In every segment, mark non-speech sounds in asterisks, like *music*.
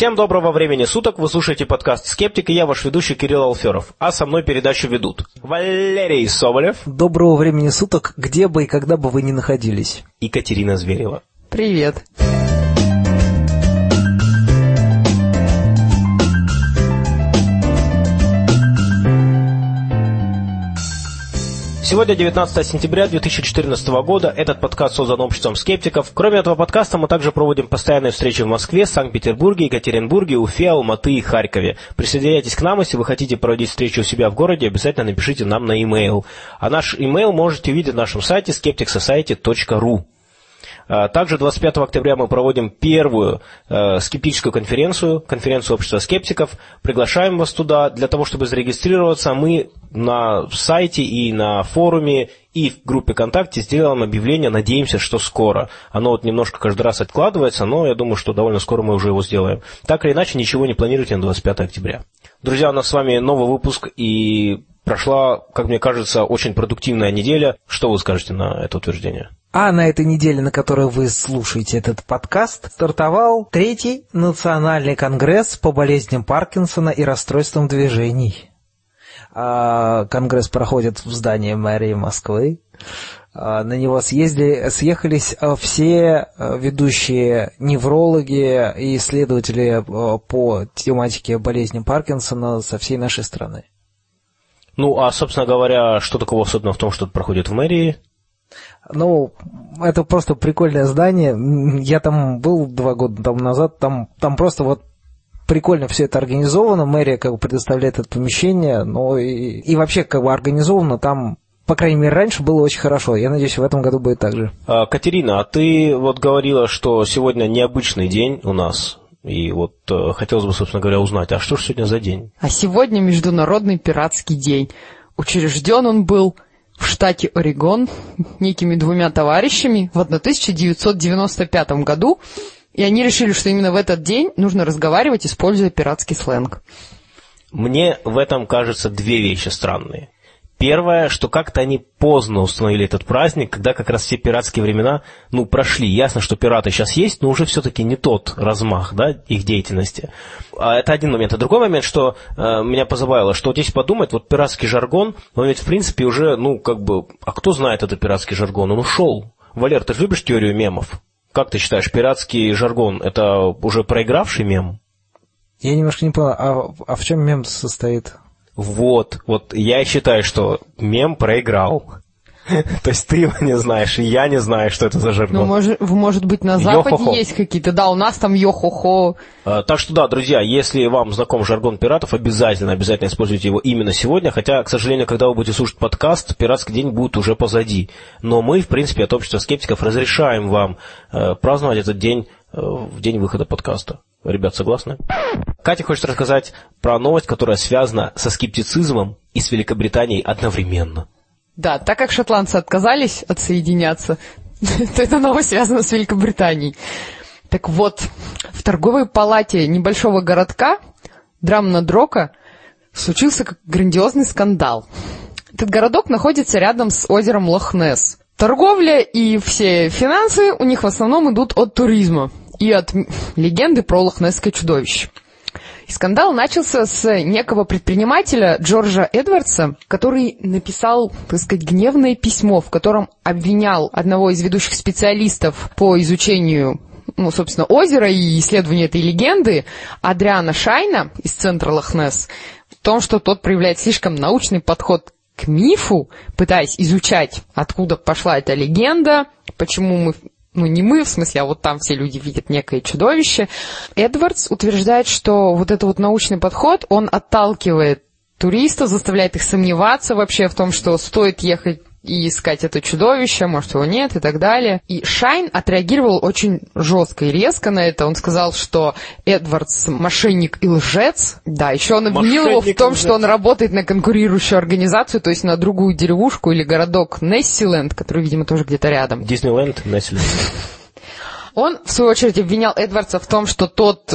Всем доброго времени суток, вы слушаете подкаст «Скептик» и я ваш ведущий Кирилл Алферов, а со мной передачу ведут Валерий Соболев. Доброго времени суток, где бы и когда бы вы ни находились. И Катерина Зверева. Привет. Сегодня 19 сентября 2014 года. Этот подкаст создан обществом скептиков. Кроме этого подкаста мы также проводим постоянные встречи в Москве, Санкт-Петербурге, Екатеринбурге, Уфе, Алматы и Харькове. Присоединяйтесь к нам, если вы хотите проводить встречу у себя в городе, обязательно напишите нам на e-mail. А наш e-mail можете увидеть на нашем сайте skepticsociety.ru. А, также 25 октября мы проводим первую э, скептическую конференцию, конференцию общества скептиков. Приглашаем вас туда. Для того, чтобы зарегистрироваться, мы на сайте и на форуме и в группе ВКонтакте сделаем объявление. Надеемся, что скоро. Оно вот немножко каждый раз откладывается, но я думаю, что довольно скоро мы уже его сделаем. Так или иначе, ничего не планируйте на 25 октября. Друзья, у нас с вами новый выпуск, и прошла, как мне кажется, очень продуктивная неделя. Что вы скажете на это утверждение? А на этой неделе, на которой вы слушаете этот подкаст, стартовал третий национальный конгресс по болезням Паркинсона и расстройствам движений. А, конгресс проходит в здании мэрии Москвы. А, на него съездили, съехались а, все ведущие неврологи и исследователи по тематике болезни Паркинсона со всей нашей страны. Ну, а, собственно говоря, что такого особенного в том, что это проходит в мэрии? Ну, это просто прикольное здание. Я там был два года там назад, там, там просто вот прикольно все это организовано, мэрия как бы предоставляет это помещение, но и, и вообще как бы организовано там по крайней мере, раньше было очень хорошо. Я надеюсь, в этом году будет так же. А, Катерина, а ты вот говорила, что сегодня необычный день у нас. И вот э, хотелось бы, собственно говоря, узнать, а что же сегодня за день? А сегодня Международный пиратский день. Учрежден он был в штате Орегон некими двумя товарищами в 1995 году, и они решили, что именно в этот день нужно разговаривать, используя пиратский сленг. Мне в этом кажется две вещи странные. Первое, что как-то они поздно установили этот праздник, когда как раз все пиратские времена, ну, прошли. Ясно, что пираты сейчас есть, но уже все-таки не тот размах, да, их деятельности. А это один момент. А другой момент, что э, меня позабавило, что вот если подумать, вот пиратский жаргон, он ведь в принципе уже, ну, как бы, а кто знает этот пиратский жаргон? Он ушел. Валер, ты же любишь теорию мемов? Как ты считаешь, пиратский жаргон – это уже проигравший мем? Я немножко не понял, а, а в чем мем состоит? Вот, вот я считаю, что мем проиграл. *laughs* То есть ты его не знаешь, и я не знаю, что это за жаргон. Ну, может, может быть, на Западе Йо-хо-хо. есть какие-то, да, у нас там йо-хо-хо. А, так что да, друзья, если вам знаком жаргон пиратов, обязательно, обязательно используйте его именно сегодня, хотя, к сожалению, когда вы будете слушать подкаст, пиратский день будет уже позади. Но мы, в принципе, от общества скептиков разрешаем вам э, праздновать этот день э, в день выхода подкаста. Ребят, согласны? Катя хочет рассказать про новость, которая связана со скептицизмом и с Великобританией одновременно. Да, так как шотландцы отказались отсоединяться, *laughs* то эта новость связана с Великобританией. Так вот, в торговой палате небольшого городка Драмнадрока случился грандиозный скандал. Этот городок находится рядом с озером Лохнес. Торговля и все финансы у них в основном идут от туризма и от легенды про лохнесское чудовище. И скандал начался с некого предпринимателя Джорджа Эдвардса, который написал, так сказать, гневное письмо, в котором обвинял одного из ведущих специалистов по изучению ну, собственно, озера и исследования этой легенды Адриана Шайна из центра Лохнес в том, что тот проявляет слишком научный подход к мифу, пытаясь изучать, откуда пошла эта легенда, почему мы ну не мы, в смысле, а вот там все люди видят некое чудовище. Эдвардс утверждает, что вот этот вот научный подход, он отталкивает туристов, заставляет их сомневаться вообще в том, что стоит ехать и искать это чудовище, может его нет и так далее. И Шайн отреагировал очень жестко и резко на это. Он сказал, что Эдвардс мошенник и лжец. Да, еще он обвинил его в том, что он работает на конкурирующую организацию, то есть на другую деревушку или городок Нессиленд, который, видимо, тоже где-то рядом. Диснейленд, Нессиленд. Он, в свою очередь, обвинял Эдвардса в том, что тот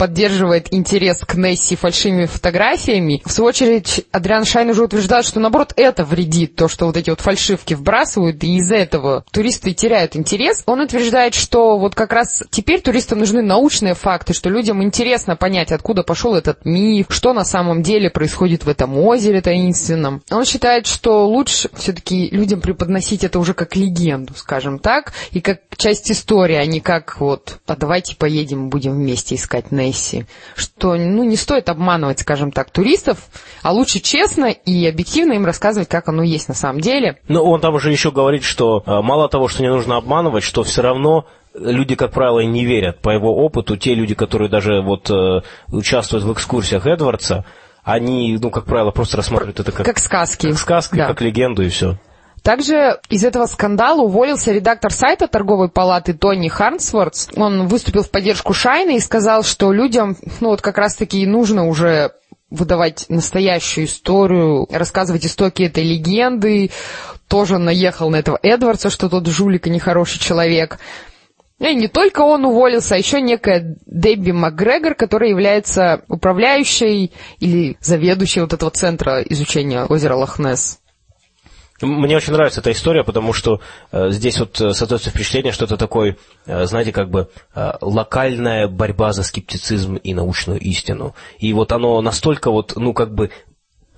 поддерживает интерес к Несси фальшивыми фотографиями. В свою очередь, Адриан Шайн уже утверждает, что наоборот это вредит, то, что вот эти вот фальшивки вбрасывают, и из-за этого туристы теряют интерес. Он утверждает, что вот как раз теперь туристам нужны научные факты, что людям интересно понять, откуда пошел этот миф, что на самом деле происходит в этом озере таинственном. Он считает, что лучше все-таки людям преподносить это уже как легенду, скажем так, и как часть истории, а не как вот, а давайте поедем, будем вместе искать Несси профессии, что ну, не стоит обманывать, скажем так, туристов, а лучше честно и объективно им рассказывать, как оно есть на самом деле. Но он там уже еще говорит, что э, мало того, что не нужно обманывать, что все равно люди, как правило, не верят. По его опыту, те люди, которые даже вот э, участвуют в экскурсиях Эдвардса, они, ну, как правило, просто рассматривают это как... Как сказки. Как сказки, да. как легенду и все. Также из этого скандала уволился редактор сайта торговой палаты Тони Харнсвортс. Он выступил в поддержку Шайна и сказал, что людям, ну вот как раз-таки нужно уже выдавать настоящую историю, рассказывать истоки этой легенды. Тоже наехал на этого Эдвардса, что тот жулик и нехороший человек. И не только он уволился, а еще некая Дебби МакГрегор, которая является управляющей или заведующей вот этого центра изучения озера Лохнесс. Мне очень нравится эта история, потому что э, здесь вот э, создается впечатление, что это такой, э, знаете, как бы э, локальная борьба за скептицизм и научную истину. И вот оно настолько вот, ну, как бы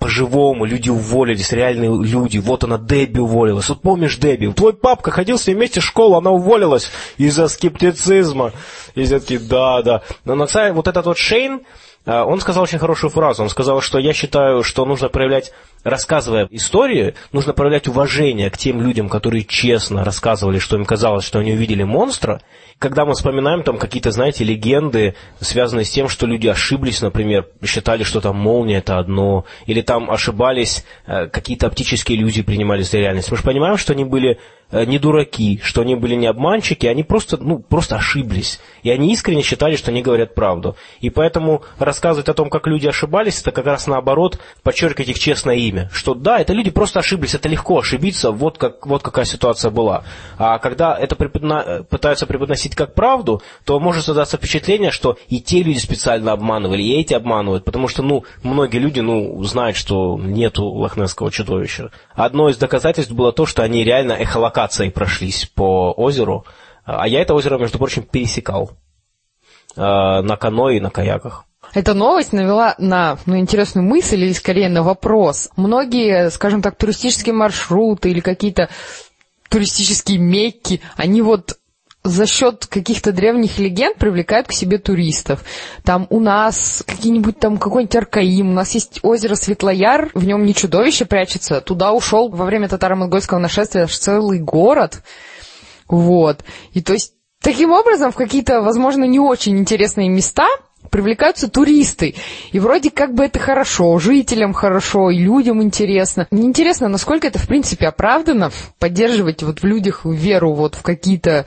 по-живому, люди уволились, реальные люди. Вот она, Дебби уволилась. Вот помнишь Дебби? Твой папка ходил с ней вместе в школу, она уволилась из-за скептицизма. И все таки да, да. Но на самом деле вот этот вот Шейн, он сказал очень хорошую фразу. Он сказал, что я считаю, что нужно проявлять рассказывая истории, нужно проявлять уважение к тем людям, которые честно рассказывали, что им казалось, что они увидели монстра. Когда мы вспоминаем там какие-то, знаете, легенды, связанные с тем, что люди ошиблись, например, считали, что там молния это одно, или там ошибались, э, какие-то оптические иллюзии принимались за реальность. Мы же понимаем, что они были не дураки, что они были не обманщики, они просто, ну, просто ошиблись. И они искренне считали, что они говорят правду. И поэтому рассказывать о том, как люди ошибались, это как раз наоборот подчеркивать их честное имя. Что да, это люди просто ошиблись, это легко ошибиться, вот, как, вот какая ситуация была. А когда это преподно... пытаются преподносить как правду, то может создаться впечатление, что и те люди специально обманывали, и эти обманывают, потому что, ну, многие люди, ну, знают, что нету лохнесского чудовища. Одно из доказательств было то, что они реально эхолокации локацией прошлись по озеру. А я это озеро, между прочим, пересекал э, на каноэ и на каяках. Эта новость навела на ну, интересную мысль или скорее на вопрос. Многие, скажем так, туристические маршруты или какие-то туристические мекки, они вот за счет каких-то древних легенд привлекают к себе туристов. Там у нас какие-нибудь там какой-нибудь Аркаим, у нас есть озеро Светлояр, в нем не чудовище прячется. Туда ушел во время татаро-монгольского нашествия аж целый город. Вот. И то есть таким образом в какие-то, возможно, не очень интересные места привлекаются туристы. И вроде как бы это хорошо, жителям хорошо, и людям интересно. Мне интересно, насколько это в принципе оправдано, поддерживать вот в людях веру вот в какие-то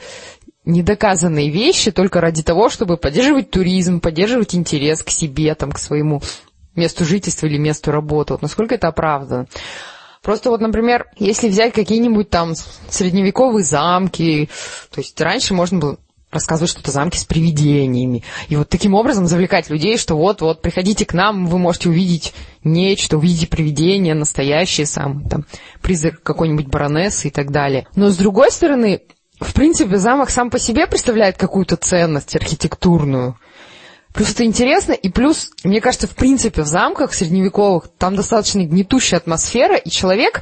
недоказанные вещи только ради того, чтобы поддерживать туризм, поддерживать интерес к себе, там, к своему месту жительства или месту работы. Вот насколько это оправдано. Просто вот, например, если взять какие-нибудь там средневековые замки, то есть раньше можно было рассказывать что-то замки с привидениями. И вот таким образом завлекать людей, что вот-вот, приходите к нам, вы можете увидеть нечто, увидеть привидения настоящие самые, там, призрак какой-нибудь баронессы и так далее. Но с другой стороны, в принципе, замок сам по себе представляет какую-то ценность архитектурную. Плюс это интересно, и плюс, мне кажется, в принципе, в замках средневековых там достаточно гнетущая атмосфера, и человек,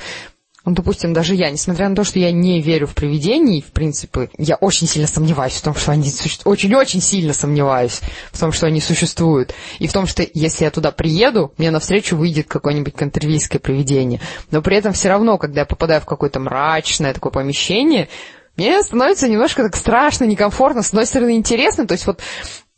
ну, допустим, даже я, несмотря на то, что я не верю в привидений, в принципе, я очень сильно сомневаюсь в том, что они существуют, очень-очень сильно сомневаюсь в том, что они существуют, и в том, что если я туда приеду, мне навстречу выйдет какое-нибудь контервийское привидение. Но при этом все равно, когда я попадаю в какое-то мрачное такое помещение, мне становится немножко так страшно, некомфортно, с одной стороны интересно, то есть вот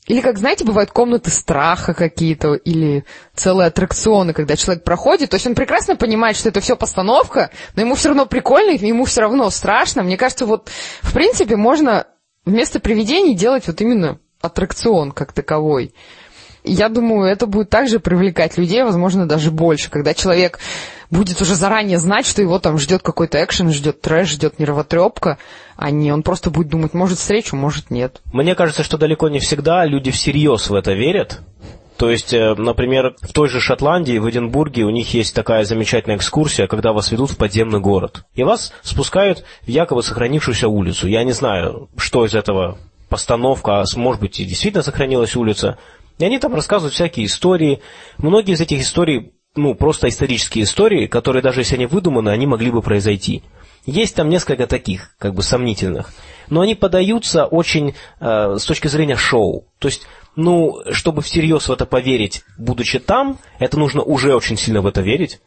или, как знаете, бывают комнаты страха какие-то, или целые аттракционы, когда человек проходит. То есть он прекрасно понимает, что это все постановка, но ему все равно прикольно, ему все равно страшно. Мне кажется, вот, в принципе, можно вместо привидений делать вот именно аттракцион как таковой. я думаю, это будет также привлекать людей, возможно, даже больше, когда человек будет уже заранее знать, что его там ждет какой-то экшен, ждет трэш, ждет нервотрепка, а не он просто будет думать, может встречу, может нет. Мне кажется, что далеко не всегда люди всерьез в это верят. То есть, э, например, в той же Шотландии, в Эдинбурге, у них есть такая замечательная экскурсия, когда вас ведут в подземный город. И вас спускают в якобы сохранившуюся улицу. Я не знаю, что из этого постановка, а может быть и действительно сохранилась улица. И они там рассказывают всякие истории. Многие из этих историй, ну, просто исторические истории, которые даже если они выдуманы, они могли бы произойти. Есть там несколько таких, как бы сомнительных. Но они подаются очень э, с точки зрения шоу. То есть, ну, чтобы всерьез в это поверить, будучи там, это нужно уже очень сильно в это верить.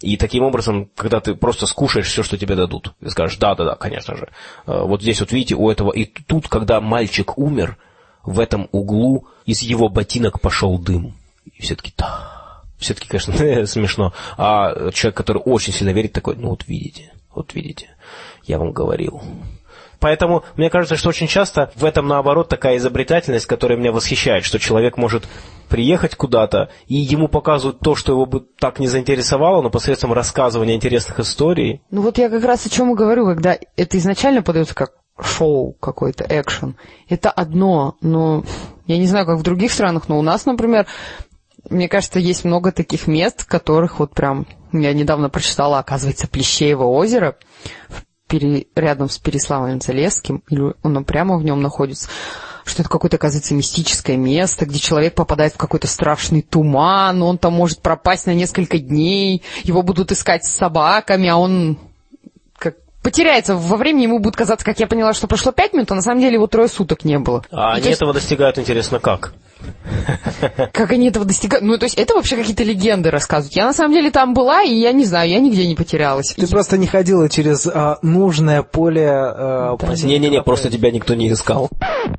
И таким образом, когда ты просто скушаешь все, что тебе дадут, и скажешь, да-да-да, конечно же. Э, вот здесь вот видите, у этого... И тут, когда мальчик умер, в этом углу из его ботинок пошел дым. И все таки да. Все-таки, конечно, *laughs* смешно. А человек, который очень сильно верит, такой, ну вот видите, вот видите, я вам говорил. Поэтому мне кажется, что очень часто в этом, наоборот, такая изобретательность, которая меня восхищает, что человек может приехать куда-то, и ему показывают то, что его бы так не заинтересовало, но посредством рассказывания интересных историй. Ну вот я как раз о чем и говорю, когда это изначально подается как шоу какой-то, экшен. Это одно, но я не знаю, как в других странах, но у нас, например, мне кажется, есть много таких мест, которых вот прям... Я недавно прочитала, оказывается, Плещеево озеро пере, рядом с Переславлем-Залесским, или оно прямо в нем находится, что это какое-то, оказывается, мистическое место, где человек попадает в какой-то страшный туман, он там может пропасть на несколько дней, его будут искать с собаками, а он потеряется во времени, ему будет казаться, как я поняла, что прошло пять минут, а на самом деле его трое суток не было. А они есть... этого достигают, интересно, как? *laughs* Как они этого достигают? Ну, то есть это вообще какие-то легенды рассказывают. Я на самом деле там была, и я не знаю, я нигде не потерялась. Ты и... просто не ходила через а, нужное поле... А, да. Не-не-не, просто тебя никто не искал.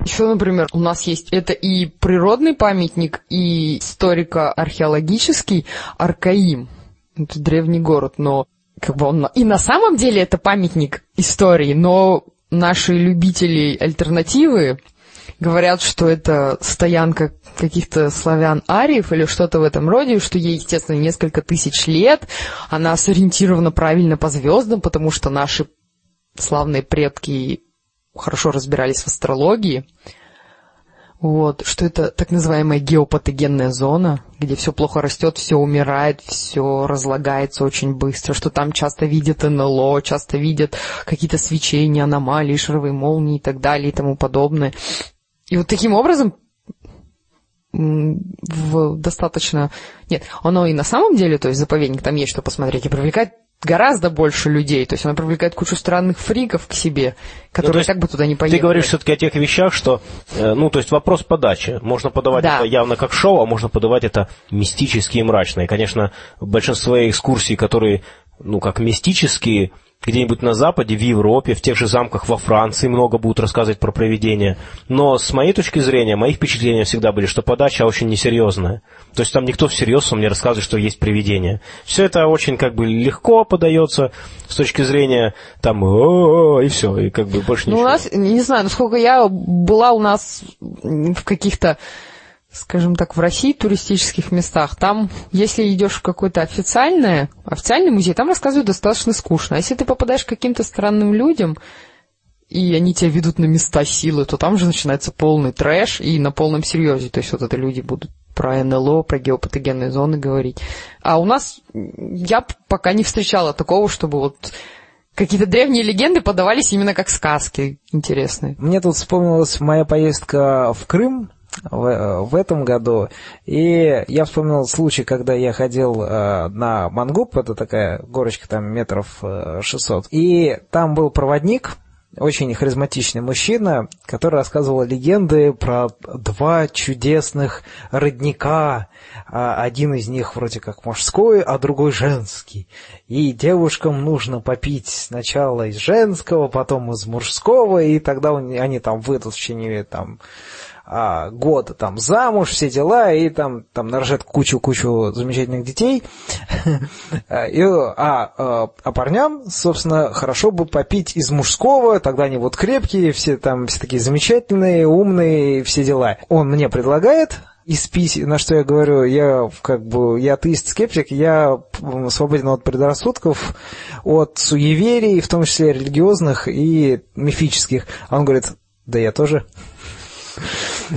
Еще, например, у нас есть это и природный памятник, и историко-археологический Аркаим. Это древний город, но как бы он... И на самом деле это памятник истории, но наши любители альтернативы говорят, что это стоянка каких-то славян-ариев или что-то в этом роде, что ей, естественно, несколько тысяч лет, она сориентирована правильно по звездам, потому что наши славные предки хорошо разбирались в астрологии. Вот, что это так называемая геопатогенная зона, где все плохо растет, все умирает, все разлагается очень быстро, что там часто видят НЛО, часто видят какие-то свечения, аномалии, шаровые молнии и так далее и тому подобное. И вот таким образом в достаточно... Нет, оно и на самом деле, то есть заповедник, там есть что посмотреть, и привлекает гораздо больше людей. То есть она привлекает кучу странных фриков к себе, которые ну, так бы туда не поехали. Ты говоришь все-таки о тех вещах, что, э, ну, то есть вопрос подачи. Можно подавать да. это явно как шоу, а можно подавать это мистически и мрачно. И, конечно, большинство экскурсий, которые, ну, как мистические, где-нибудь на Западе, в Европе, в тех же замках во Франции много будут рассказывать про проведения. Но с моей точки зрения, мои впечатления всегда были, что подача очень несерьезная. То есть там никто всерьез вам не рассказывает, что есть привидение. Все это очень как бы легко подается с точки зрения там и все, и как бы больше ничего. Ну, у нас, не знаю, насколько я была у нас в каких-то скажем так, в России туристических местах, там, если идешь в какой-то официальный, официальный музей, там рассказывают достаточно скучно. А если ты попадаешь к каким-то странным людям, и они тебя ведут на места силы, то там же начинается полный трэш и на полном серьезе. То есть вот это люди будут про НЛО, про геопатогенные зоны говорить. А у нас я пока не встречала такого, чтобы вот какие-то древние легенды подавались именно как сказки интересные. Мне тут вспомнилась моя поездка в Крым в, в этом году. И я вспомнил случай, когда я ходил э, на Мангуб, это такая горочка там метров э, 600, и там был проводник, очень харизматичный мужчина, который рассказывал легенды про два чудесных родника. А один из них вроде как мужской, а другой женский. И девушкам нужно попить сначала из женского, потом из мужского, и тогда они там выйдут в течение там, а, год там замуж, все дела, и там, там нарожает кучу-кучу замечательных детей. *laughs* и, а, а, а парням, собственно, хорошо бы попить из мужского, тогда они вот крепкие, все там все такие замечательные, умные, все дела. Он мне предлагает, из писем, на что я говорю, я как бы, я атеист-скептик, я свободен от предрассудков, от суеверий, в том числе религиозных и мифических. А он говорит, да я тоже.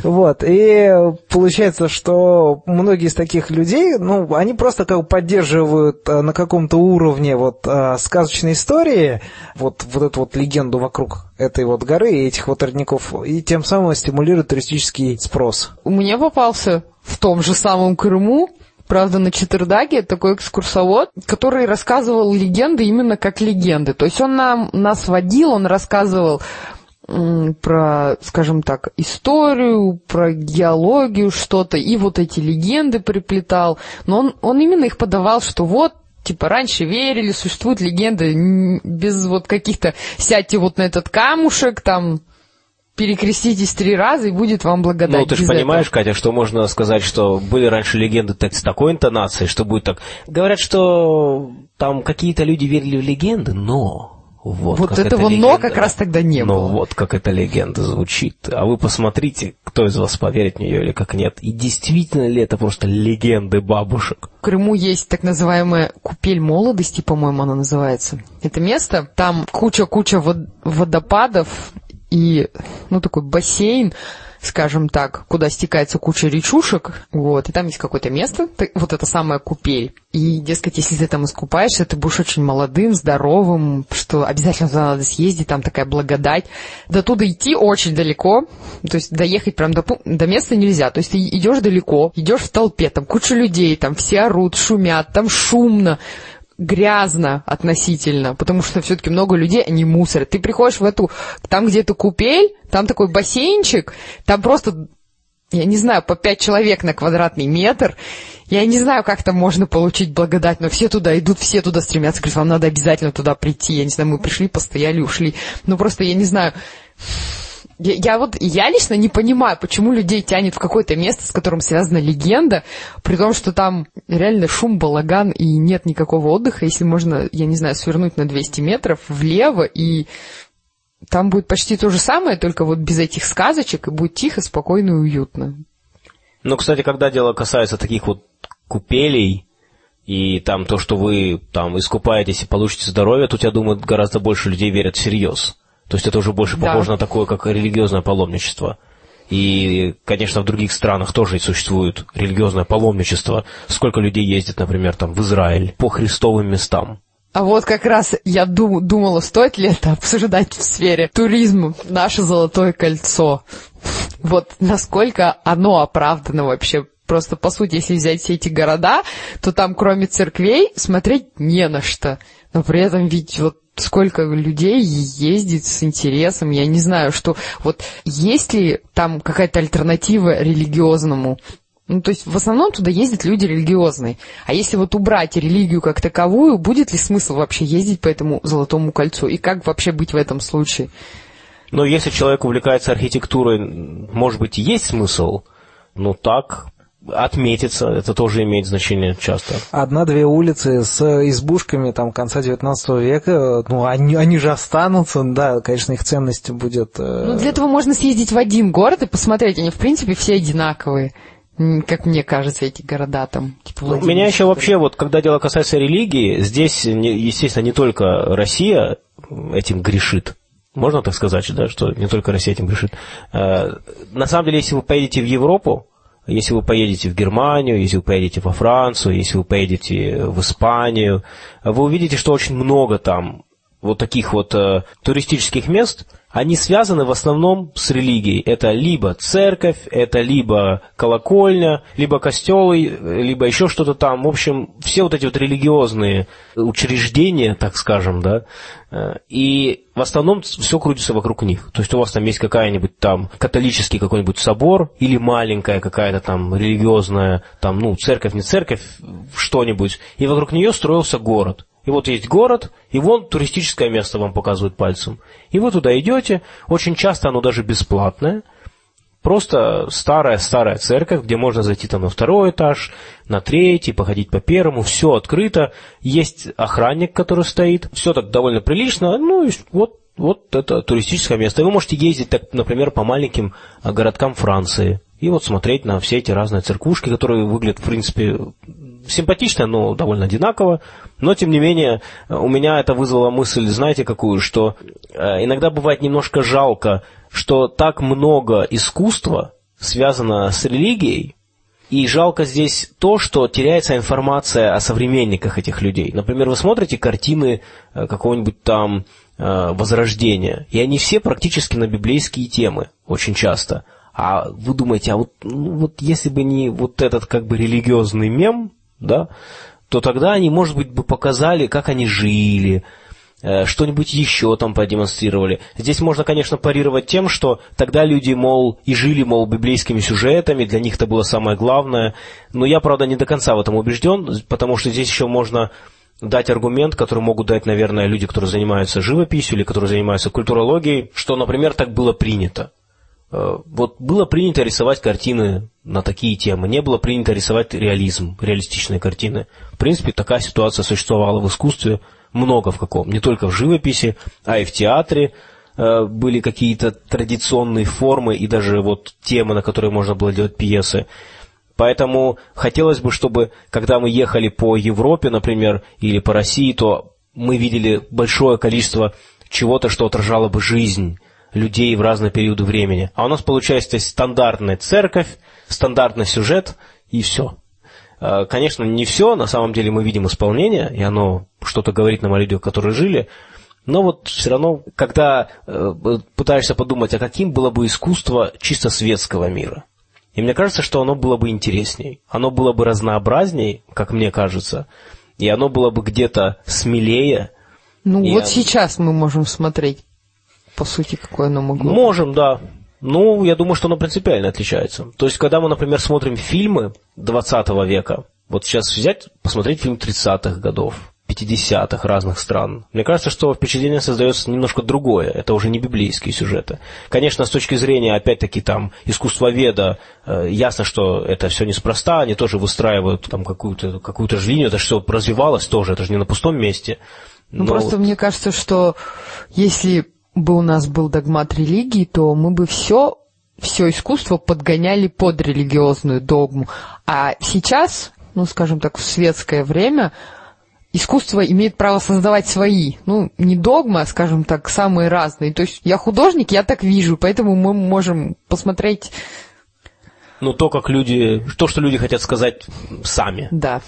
Вот, и получается, что многие из таких людей, ну, они просто как бы поддерживают э, на каком-то уровне вот э, сказочной истории, вот, вот эту вот легенду вокруг этой вот горы и этих вот родников, и тем самым стимулируют туристический спрос. Мне попался в том же самом Крыму Правда, на Четвердаге такой экскурсовод, который рассказывал легенды именно как легенды. То есть он нам, нас водил, он рассказывал про, скажем так, историю, про геологию что-то, и вот эти легенды приплетал. Но он, он именно их подавал, что вот, типа, раньше верили, существуют легенды без вот каких-то «сядьте вот на этот камушек», там, перекреститесь три раза, и будет вам благодать. Ну, ты же понимаешь, этого. Катя, что можно сказать, что были раньше легенды так, с такой интонацией, что будет так... Говорят, что там какие-то люди верили в легенды, но вот, вот этого легенда. «но» как раз тогда не Но было. вот как эта легенда звучит. А вы посмотрите, кто из вас поверит в нее или как нет. И действительно ли это просто легенды бабушек? В Крыму есть так называемая купель молодости, по-моему, она называется. Это место, там куча-куча водопадов и, ну, такой бассейн, скажем так, куда стекается куча речушек, вот, и там есть какое-то место, вот это самая купель. И, дескать, если ты там искупаешься, ты будешь очень молодым, здоровым, что обязательно туда надо съездить, там такая благодать. До туда идти очень далеко, то есть доехать прям до, до места нельзя, то есть ты идешь далеко, идешь в толпе, там куча людей, там все орут, шумят, там шумно, грязно относительно, потому что все-таки много людей, они мусорят. Ты приходишь в эту, там где-то купель, там такой бассейнчик, там просто, я не знаю, по пять человек на квадратный метр. Я не знаю, как там можно получить благодать, но все туда идут, все туда стремятся, говорят, вам надо обязательно туда прийти. Я не знаю, мы пришли, постояли, ушли. Ну просто, я не знаю, я, я вот, я лично не понимаю, почему людей тянет в какое-то место, с которым связана легенда, при том, что там реально шум, балаган и нет никакого отдыха, если можно, я не знаю, свернуть на 200 метров влево, и там будет почти то же самое, только вот без этих сказочек, и будет тихо, спокойно и уютно. Ну, кстати, когда дело касается таких вот купелей, и там то, что вы там искупаетесь и получите здоровье, тут, я думаю, гораздо больше людей верят всерьез. То есть это уже больше да. похоже на такое, как религиозное паломничество. И, конечно, в других странах тоже существует религиозное паломничество. Сколько людей ездит, например, там в Израиль по христовым местам. А вот как раз я дум, думала, стоит ли это обсуждать в сфере туризма, наше золотое кольцо. Вот насколько оно оправдано вообще. Просто, по сути, если взять все эти города, то там, кроме церквей, смотреть не на что. Но при этом ведь вот сколько людей ездит с интересом, я не знаю, что вот есть ли там какая-то альтернатива религиозному ну, то есть в основном туда ездят люди религиозные. А если вот убрать религию как таковую, будет ли смысл вообще ездить по этому Золотому кольцу? И как вообще быть в этом случае? Но если человек увлекается архитектурой, может быть, есть смысл, но так отметиться, это тоже имеет значение часто. Одна-две улицы с избушками там конца 19 века, ну, они, они же останутся, да, конечно, их ценность будет... Э... Ну, для этого можно съездить в один город и посмотреть, они, в принципе, все одинаковые как мне кажется, эти города там. Типа ну, меня еще вообще, вот когда дело касается религии, здесь, естественно, не только Россия этим грешит. Можно так сказать, да, что не только Россия этим грешит. Э, на самом деле, если вы поедете в Европу, если вы поедете в Германию, если вы поедете во Францию, если вы поедете в Испанию, вы увидите, что очень много там вот таких вот э, туристических мест, они связаны в основном с религией. Это либо церковь, это либо колокольня, либо костелы, либо еще что-то там. В общем, все вот эти вот религиозные учреждения, так скажем, да, э, и в основном все крутится вокруг них. То есть у вас там есть какая-нибудь там католический какой-нибудь собор или маленькая какая-то там религиозная, там, ну, церковь, не церковь, что-нибудь, и вокруг нее строился город. И вот есть город, и вон туристическое место вам показывают пальцем. И вы туда идете, очень часто оно даже бесплатное, просто старая-старая церковь, где можно зайти там на второй этаж, на третий, походить по первому, все открыто, есть охранник, который стоит, все так довольно прилично, ну и вот, вот это туристическое место. И вы можете ездить, так, например, по маленьким городкам Франции, и вот смотреть на все эти разные церквушки, которые выглядят, в принципе, симпатично, но довольно одинаково. Но, тем не менее, у меня это вызвало мысль, знаете, какую, что э, иногда бывает немножко жалко, что так много искусства связано с религией, и жалко здесь то, что теряется информация о современниках этих людей. Например, вы смотрите картины э, какого-нибудь там э, Возрождения, и они все практически на библейские темы, очень часто. А вы думаете, а вот, ну, вот если бы не вот этот как бы религиозный мем, да, то тогда они, может быть, бы показали, как они жили, э, что-нибудь еще там продемонстрировали. Здесь можно, конечно, парировать тем, что тогда люди, мол, и жили, мол, библейскими сюжетами, для них это было самое главное. Но я, правда, не до конца в этом убежден, потому что здесь еще можно дать аргумент, который могут дать, наверное, люди, которые занимаются живописью или которые занимаются культурологией, что, например, так было принято. Э, вот было принято рисовать картины на такие темы, не было принято рисовать реализм, реалистичные картины. В принципе, такая ситуация существовала в искусстве много в каком, не только в живописи, а и в театре э, были какие-то традиционные формы и даже вот темы, на которые можно было делать пьесы. Поэтому хотелось бы, чтобы, когда мы ехали по Европе, например, или по России, то мы видели большое количество чего-то, что отражало бы жизнь, людей в разные периоды времени. А у нас получается стандартная церковь, стандартный сюжет и все. А, конечно, не все, на самом деле мы видим исполнение, и оно что-то говорит нам о людях, которые жили, но вот все равно, когда э, пытаешься подумать, а каким было бы искусство чисто светского мира, и мне кажется, что оно было бы интересней, оно было бы разнообразней, как мне кажется, и оно было бы где-то смелее. Ну вот оно... сейчас мы можем смотреть по сути, какое оно могло Можем, да. Ну, я думаю, что оно принципиально отличается. То есть, когда мы, например, смотрим фильмы 20 века, вот сейчас взять, посмотреть фильм 30-х годов, 50-х разных стран. Мне кажется, что впечатление создается немножко другое. Это уже не библейские сюжеты. Конечно, с точки зрения, опять-таки, там, искусствоведа, э, ясно, что это все неспроста. Они тоже выстраивают там какую-то какую же линию. Это же все развивалось тоже. Это же не на пустом месте. Ну, просто мне кажется, что если бы у нас был догмат религии, то мы бы все все искусство подгоняли под религиозную догму. А сейчас, ну, скажем так, в светское время искусство имеет право создавать свои, ну, не догмы, а, скажем так, самые разные. То есть я художник, я так вижу, поэтому мы можем посмотреть... Ну, то, как люди, то, что люди хотят сказать сами. Да.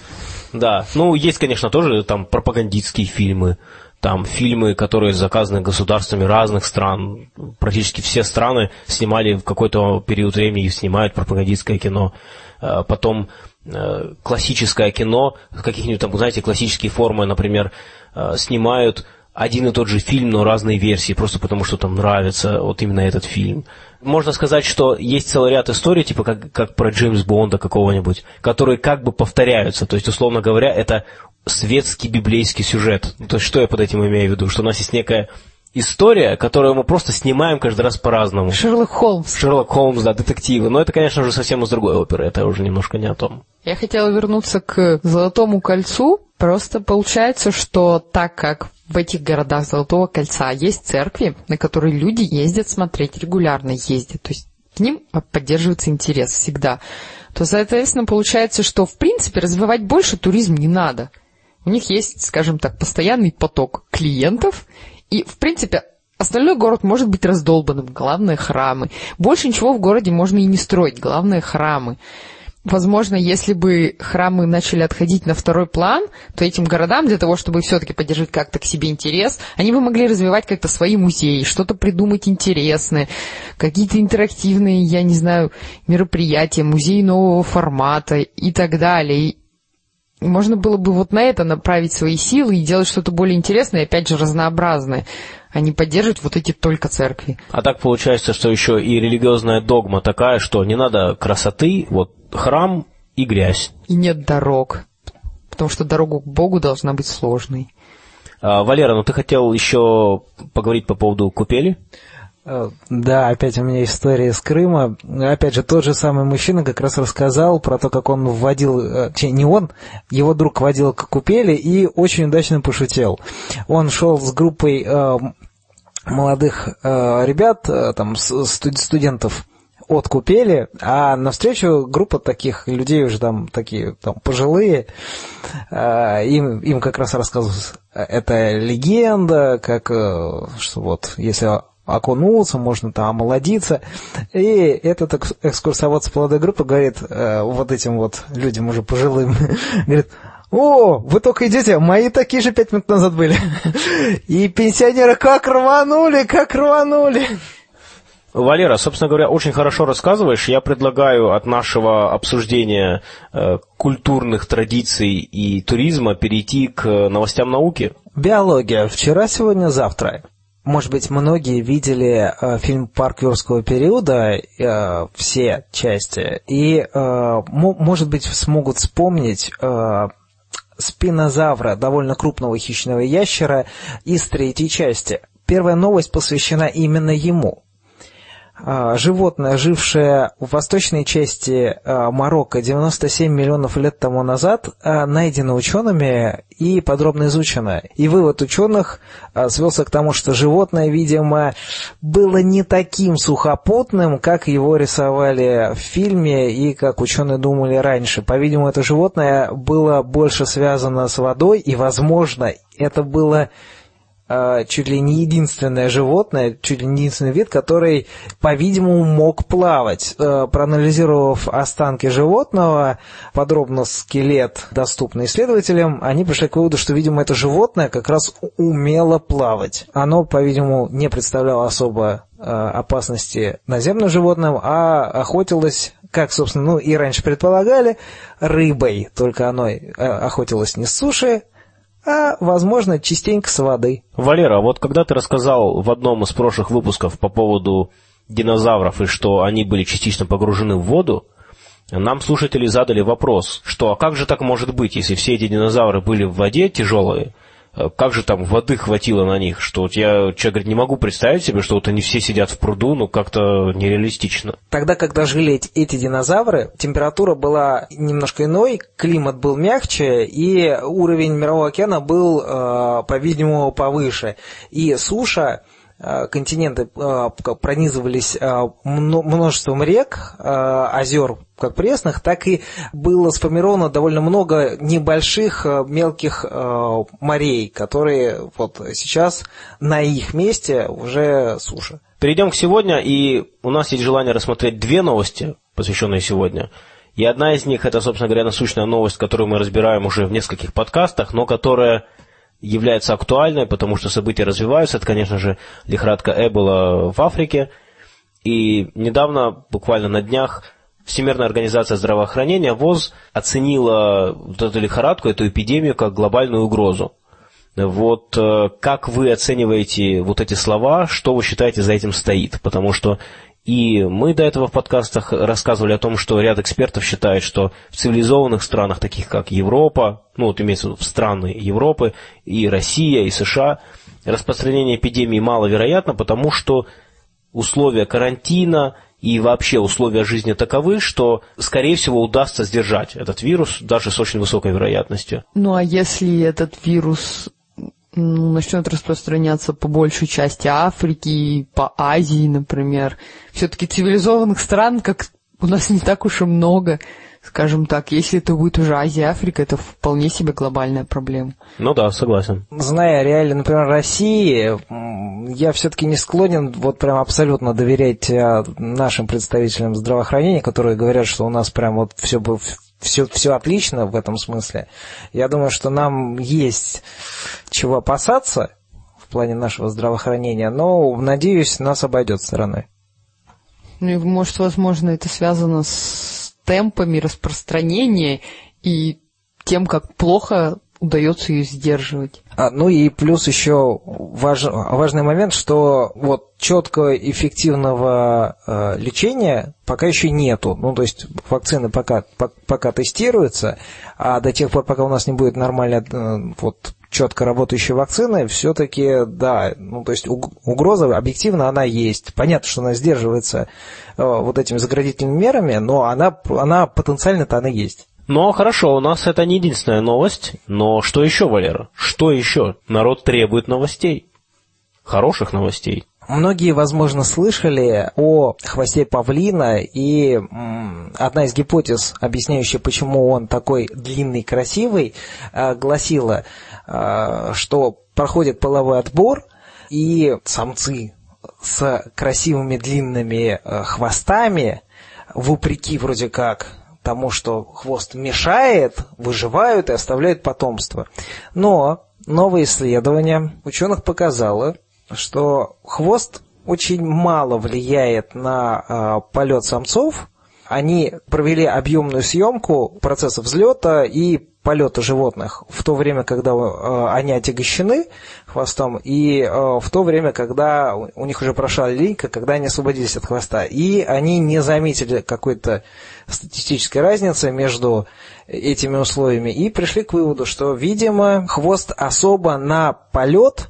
Да. Ну, есть, конечно, тоже там пропагандистские фильмы, там фильмы, которые заказаны государствами разных стран. Практически все страны снимали в какой-то период времени и снимают пропагандистское кино. А потом э, классическое кино, каких-нибудь там, знаете, классические формы, например, э, снимают один и тот же фильм, но разные версии, просто потому что там нравится вот именно этот фильм. Можно сказать, что есть целый ряд историй, типа как, как про Джеймс Бонда какого-нибудь, которые как бы повторяются. То есть, условно говоря, это светский библейский сюжет. То есть, что я под этим имею в виду? Что у нас есть некая история, которую мы просто снимаем каждый раз по-разному. Шерлок Холмс. Шерлок Холмс, да, детективы. Но это, конечно же, совсем из другой оперы. Это уже немножко не о том. Я хотела вернуться к Золотому кольцу. Просто получается, что так как в этих городах Золотого кольца есть церкви, на которые люди ездят смотреть, регулярно ездят, то есть к ним поддерживается интерес всегда, то, соответственно, получается, что, в принципе, развивать больше туризм не надо. У них есть, скажем так, постоянный поток клиентов, и, в принципе, остальной город может быть раздолбанным, главное храмы. Больше ничего в городе можно и не строить, главное храмы. Возможно, если бы храмы начали отходить на второй план, то этим городам для того, чтобы все-таки поддержать как-то к себе интерес, они бы могли развивать как-то свои музеи, что-то придумать интересное, какие-то интерактивные, я не знаю, мероприятия, музеи нового формата и так далее. Можно было бы вот на это направить свои силы и делать что-то более интересное, опять же, разнообразное, а не поддерживать вот эти только церкви. А так получается, что еще и религиозная догма такая, что не надо красоты, вот храм и грязь. И нет дорог, потому что дорога к Богу должна быть сложной. А, Валера, ну ты хотел еще поговорить по поводу купели? Э, да, опять у меня история из Крыма. Опять же, тот же самый мужчина как раз рассказал про то, как он вводил, э, не он, его друг водил к купели и очень удачно пошутил. Он шел с группой э, молодых ребят, там, студентов, откупели, а навстречу группа таких людей уже там такие там пожилые, э, им, им как раз рассказывают, это легенда, как э, что вот если окунуться, можно там омолодиться. И этот экскурсовод с молодой группы говорит э, вот этим вот людям уже пожилым, *laughs* говорит, о, вы только идете, мои такие же пять минут назад были. *laughs* И пенсионеры как рванули, как рванули. Валера, собственно говоря, очень хорошо рассказываешь. Я предлагаю от нашего обсуждения э, культурных традиций и туризма перейти к новостям науки. Биология. Вчера, сегодня, завтра. Может быть, многие видели э, фильм «Парк юрского периода», э, все части, и, э, может быть, смогут вспомнить э, спинозавра, довольно крупного хищного ящера, из третьей части. Первая новость посвящена именно ему. А, животное, жившее в восточной части а, Марокко 97 миллионов лет тому назад, а, найдено учеными и подробно изучено. И вывод ученых свелся к тому, что животное, видимо, было не таким сухопутным, как его рисовали в фильме и как ученые думали раньше. По-видимому, это животное было больше связано с водой, и, возможно, это было чуть ли не единственное животное, чуть ли не единственный вид, который, по-видимому, мог плавать. Э, проанализировав останки животного, подробно скелет, доступный исследователям, они пришли к выводу, что, видимо, это животное как раз умело плавать. Оно, по-видимому, не представляло особо э, опасности наземным животным, а охотилось, как, собственно, ну и раньше предполагали, рыбой. Только оно охотилось не с суши, а, возможно, частенько с воды. Валера, вот когда ты рассказал в одном из прошлых выпусков по поводу динозавров и что они были частично погружены в воду, нам слушатели задали вопрос, что а как же так может быть, если все эти динозавры были в воде тяжелые, как же там воды хватило на них, что вот я, человек говорит, не могу представить себе, что вот они все сидят в пруду, ну как-то нереалистично. Тогда, когда жили эти, динозавры, температура была немножко иной, климат был мягче, и уровень мирового океана был, э, по-видимому, повыше. И суша Э, континенты э, пронизывались э, множеством рек, озер, как пресных, так и было сформировано довольно много небольших мелких морей, которые вот сейчас на их месте уже суша. Перейдем к сегодня, и у нас есть желание рассмотреть две новости, посвященные сегодня. И одна из них, это, собственно говоря, насущная новость, которую мы разбираем уже в нескольких подкастах, но которая является актуальной, потому что события развиваются. Это, конечно же, лихорадка Эбола в Африке. И недавно, буквально на днях, Всемирная организация здравоохранения, ВОЗ, оценила вот эту лихорадку, эту эпидемию как глобальную угрозу. Вот э, как вы оцениваете вот эти слова, что вы считаете за этим стоит? Потому что и мы до этого в подкастах рассказывали о том, что ряд экспертов считает, что в цивилизованных странах, таких как Европа, ну вот имеется в виду страны Европы, и Россия, и США, распространение эпидемии маловероятно, потому что условия карантина и вообще условия жизни таковы, что, скорее всего, удастся сдержать этот вирус даже с очень высокой вероятностью. Ну а если этот вирус начнет распространяться по большей части Африки, по Азии, например. Все-таки цивилизованных стран, как у нас не так уж и много. Скажем так, если это будет уже Азия, Африка, это вполне себе глобальная проблема. Ну да, согласен. Зная реально, например, России, я все-таки не склонен вот прям абсолютно доверять э, нашим представителям здравоохранения, которые говорят, что у нас прям вот все все, все отлично в этом смысле. Я думаю, что нам есть чего опасаться в плане нашего здравоохранения, но, надеюсь, нас обойдет стороной. Ну может, возможно, это связано с темпами распространения и тем, как плохо удается ее сдерживать. А, ну и плюс еще важ, важный момент, что вот четкого эффективного э, лечения пока еще нету. Ну, то есть вакцины пока, по, пока тестируются, а до тех пор, пока у нас не будет нормально э, вот, четко работающей вакцины, все-таки, да, ну, то есть угроза объективно она есть. Понятно, что она сдерживается э, вот этими заградительными мерами, но она, она потенциально-то она есть. Но хорошо, у нас это не единственная новость. Но что еще, Валера? Что еще? Народ требует новостей. Хороших новостей. Многие, возможно, слышали о хвосте павлина, и одна из гипотез, объясняющая, почему он такой длинный, красивый, э, гласила, э, что проходит половой отбор, и самцы с красивыми длинными э, хвостами, вопреки вроде как тому, что хвост мешает, выживают и оставляют потомство. Но новое исследование ученых показало, что хвост очень мало влияет на э, полет самцов. Они провели объемную съемку процесса взлета и полета животных в то время, когда э, они отягощены хвостом, и э, в то время, когда у них уже прошла линька, когда они освободились от хвоста. И они не заметили какой-то статистической разницы между этими условиями и пришли к выводу, что, видимо, хвост особо на полет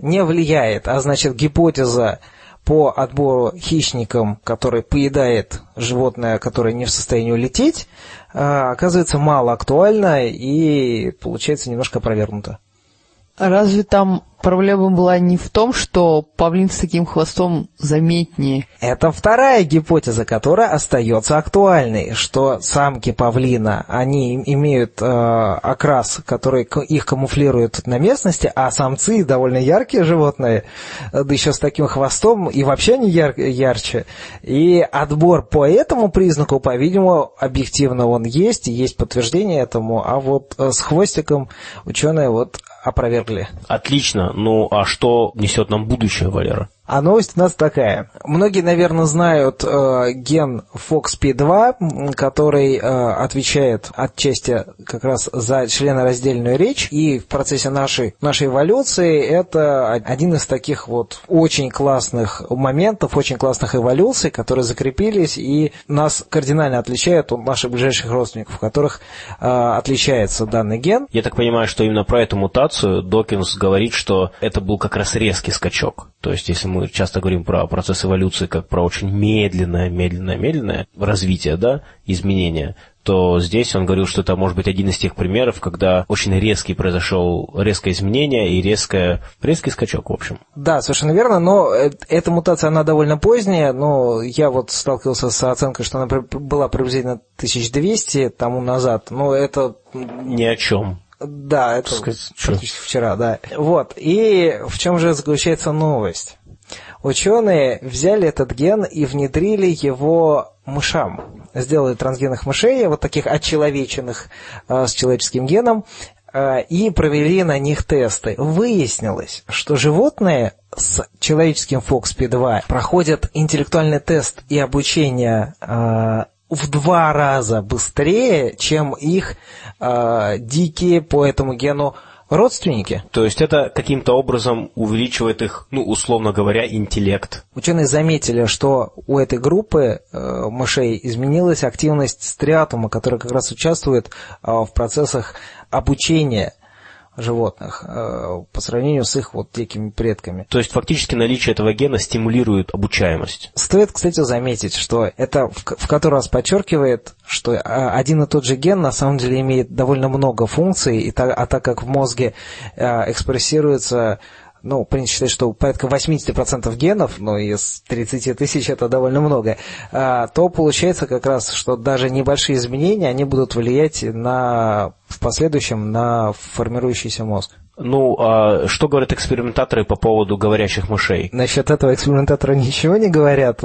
не влияет, а значит гипотеза по отбору хищникам, который поедает животное, которое не в состоянии улететь, а, оказывается мало актуальна и получается немножко опровергнута. А разве там проблема была не в том, что павлин с таким хвостом заметнее? Это вторая гипотеза, которая остается актуальной, что самки павлина, они имеют э, окрас, который их камуфлирует на местности, а самцы довольно яркие животные, да еще с таким хвостом, и вообще не яр ярче. И отбор по этому признаку, по-видимому, объективно он есть, и есть подтверждение этому, а вот э, с хвостиком ученые вот опровергли. Отлично. Ну, а что несет нам будущее, Валера? А новость у нас такая. Многие, наверное, знают э, ген FOXP2, который э, отвечает отчасти как раз за членораздельную речь. И в процессе нашей, нашей эволюции это один из таких вот очень классных моментов, очень классных эволюций, которые закрепились и нас кардинально отличают от наших ближайших родственников, в которых э, отличается данный ген. Я так понимаю, что именно про эту мутацию Докинс говорит, что это был как раз резкий скачок. То есть, если мы часто говорим про процесс эволюции как про очень медленное, медленное, медленное развитие, да, изменения, то здесь он говорил, что это может быть один из тех примеров, когда очень резкий произошел резкое изменение и резкое, резкий скачок, в общем. Да, совершенно верно, но э, эта мутация, она довольно поздняя, но я вот сталкивался с оценкой, что она была приблизительно 1200 тому назад, но это... Ни о чем. Да, это сказать, практически вчера, да. Вот, и в чем же заключается новость? Ученые взяли этот ген и внедрили его мышам. Сделали трансгенных мышей, вот таких отчеловеченных э, с человеческим геном, э, и провели на них тесты. Выяснилось, что животные с человеческим FOXP2 проходят интеллектуальный тест и обучение э, в два раза быстрее, чем их дикие по этому гену родственники. То есть это каким-то образом увеличивает их, ну, условно говоря, интеллект. Ученые заметили, что у этой группы э, мышей изменилась активность стриатума, который как раз участвует э, в процессах обучения животных э, по сравнению с их вот дикими предками. То есть фактически наличие этого гена стимулирует обучаемость. Стоит, кстати, заметить, что это в, в который раз подчеркивает, что а, один и тот же ген на самом деле имеет довольно много функций, и так, а так как в мозге э, экспрессируется ну, принято считать, что порядка 80% генов, ну, из 30 тысяч это довольно много, а, то получается как раз, что даже небольшие изменения, они будут влиять на, в последующем на формирующийся мозг. Ну, а что говорят экспериментаторы по поводу говорящих мышей? Насчет этого экспериментаторы ничего не говорят.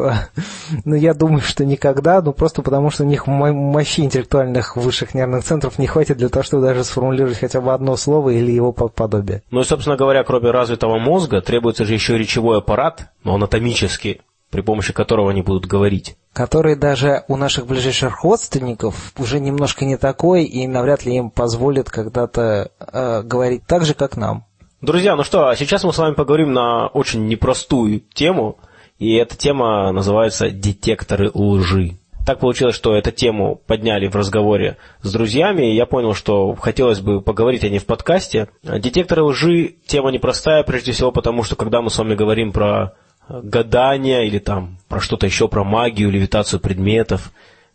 Но я думаю, что никогда, ну просто потому, что у них мощи интеллектуальных высших нервных центров не хватит для того, чтобы даже сформулировать хотя бы одно слово или его подобие. Ну и, собственно говоря, кроме развитого мозга, требуется же еще речевой аппарат, но анатомический, при помощи которого они будут говорить который даже у наших ближайших родственников уже немножко не такой, и навряд ли им позволит когда-то э, говорить так же, как нам. Друзья, ну что, а сейчас мы с вами поговорим на очень непростую тему, и эта тема называется «Детекторы лжи». Так получилось, что эту тему подняли в разговоре с друзьями, и я понял, что хотелось бы поговорить о ней в подкасте. Детекторы лжи – тема непростая, прежде всего потому, что когда мы с вами говорим про гадания или там про что-то еще, про магию, левитацию предметов,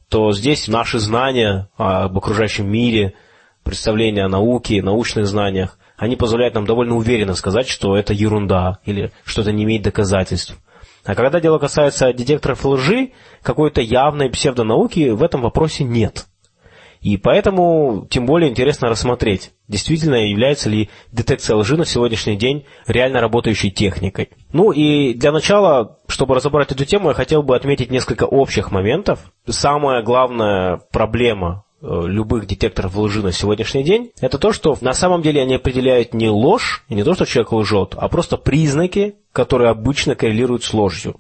то здесь наши знания об окружающем мире, представления о науке, научных знаниях, они позволяют нам довольно уверенно сказать, что это ерунда или что это не имеет доказательств. А когда дело касается детекторов лжи, какой-то явной псевдонауки в этом вопросе нет. И поэтому тем более интересно рассмотреть, действительно является ли детекция лжи на сегодняшний день реально работающей техникой. Ну и для начала, чтобы разобрать эту тему, я хотел бы отметить несколько общих моментов. Самая главная проблема э, любых детекторов лжи на сегодняшний день, это то, что на самом деле они определяют не ложь, и не то, что человек лжет, а просто признаки, которые обычно коррелируют с ложью.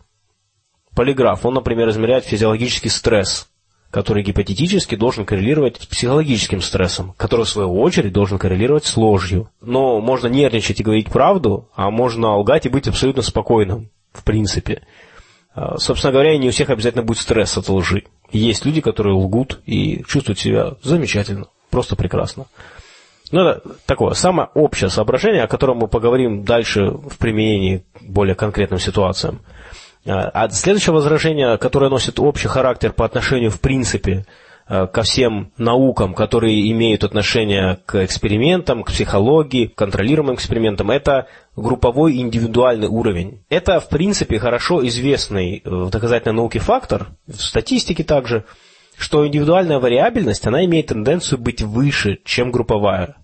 Полиграф, он, например, измеряет физиологический стресс – который гипотетически должен коррелировать с психологическим стрессом, который в свою очередь должен коррелировать с ложью. Но можно нервничать и говорить правду, а можно лгать и быть абсолютно спокойным, в принципе. А, собственно говоря, не у всех обязательно будет стресс от лжи. Есть люди, которые лгут и чувствуют себя замечательно, просто прекрасно. Ну, это такое самое общее соображение, о котором мы поговорим дальше в применении более конкретным ситуациям. А, а следующее возражение, которое носит общий характер по отношению, в принципе, э, ко всем наукам, которые имеют отношение к экспериментам, к психологии, к контролируемым экспериментам, это групповой индивидуальный уровень. Это, в принципе, хорошо известный в доказательной науке фактор, в статистике также, что индивидуальная вариабельность, она имеет тенденцию быть выше, чем групповая.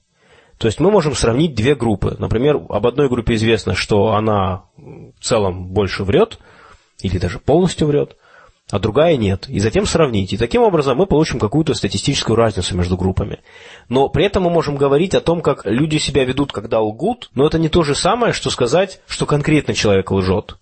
То есть мы можем сравнить две группы. Например, об одной группе известно, что она в целом больше врет – или даже полностью врет, а другая нет, и затем сравнить. И таким образом мы получим какую-то статистическую разницу между группами. Но при этом мы можем говорить о том, как люди себя ведут, когда лгут, но это не то же самое, что сказать, что конкретно человек лжет.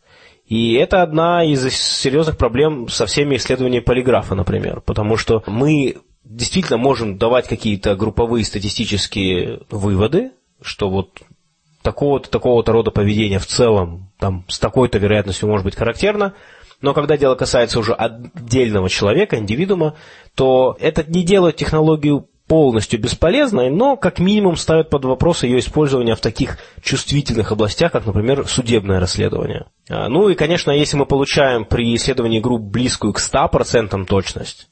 И это одна из серьезных проблем со всеми исследованиями полиграфа, например, потому что мы действительно можем давать какие-то групповые статистические выводы, что вот такого-то, такого-то рода поведение в целом там, с такой-то вероятностью может быть характерно, но когда дело касается уже отдельного человека, индивидуума, то это не делает технологию полностью бесполезной, но как минимум ставит под вопрос ее использование в таких чувствительных областях, как, например, судебное расследование. А, ну и, конечно, если мы получаем при исследовании групп близкую к 100% точность,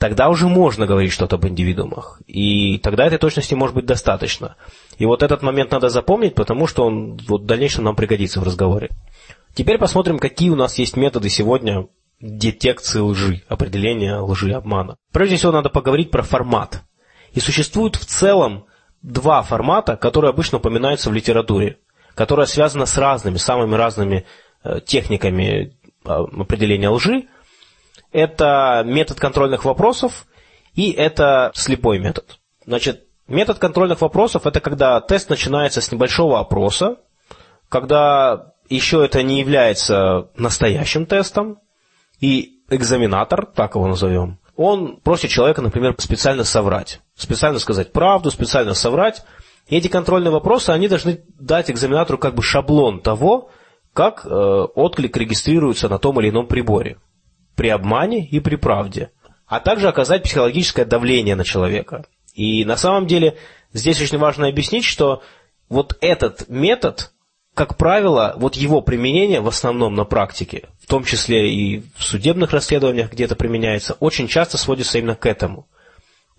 тогда уже можно говорить что-то об индивидуумах. И тогда этой точности может быть достаточно. И вот этот момент надо запомнить, потому что он вот в дальнейшем нам пригодится в разговоре. Теперь посмотрим, какие у нас есть методы сегодня детекции лжи, определения лжи, обмана. Прежде всего надо поговорить про формат. И существует в целом два формата, которые обычно упоминаются в литературе, которые связаны с разными, самыми разными э, техниками э, определения лжи – это метод контрольных вопросов и это слепой метод. Значит, метод контрольных вопросов – это когда тест начинается с небольшого опроса, когда еще это не является настоящим тестом, и экзаменатор, так его назовем, он просит человека, например, специально соврать, специально сказать правду, специально соврать. И эти контрольные вопросы, они должны дать экзаменатору как бы шаблон того, как э, отклик регистрируется на том или ином приборе при обмане и при правде, а также оказать психологическое давление на человека. И на самом деле здесь очень важно объяснить, что вот этот метод, как правило, вот его применение в основном на практике, в том числе и в судебных расследованиях, где это применяется, очень часто сводится именно к этому.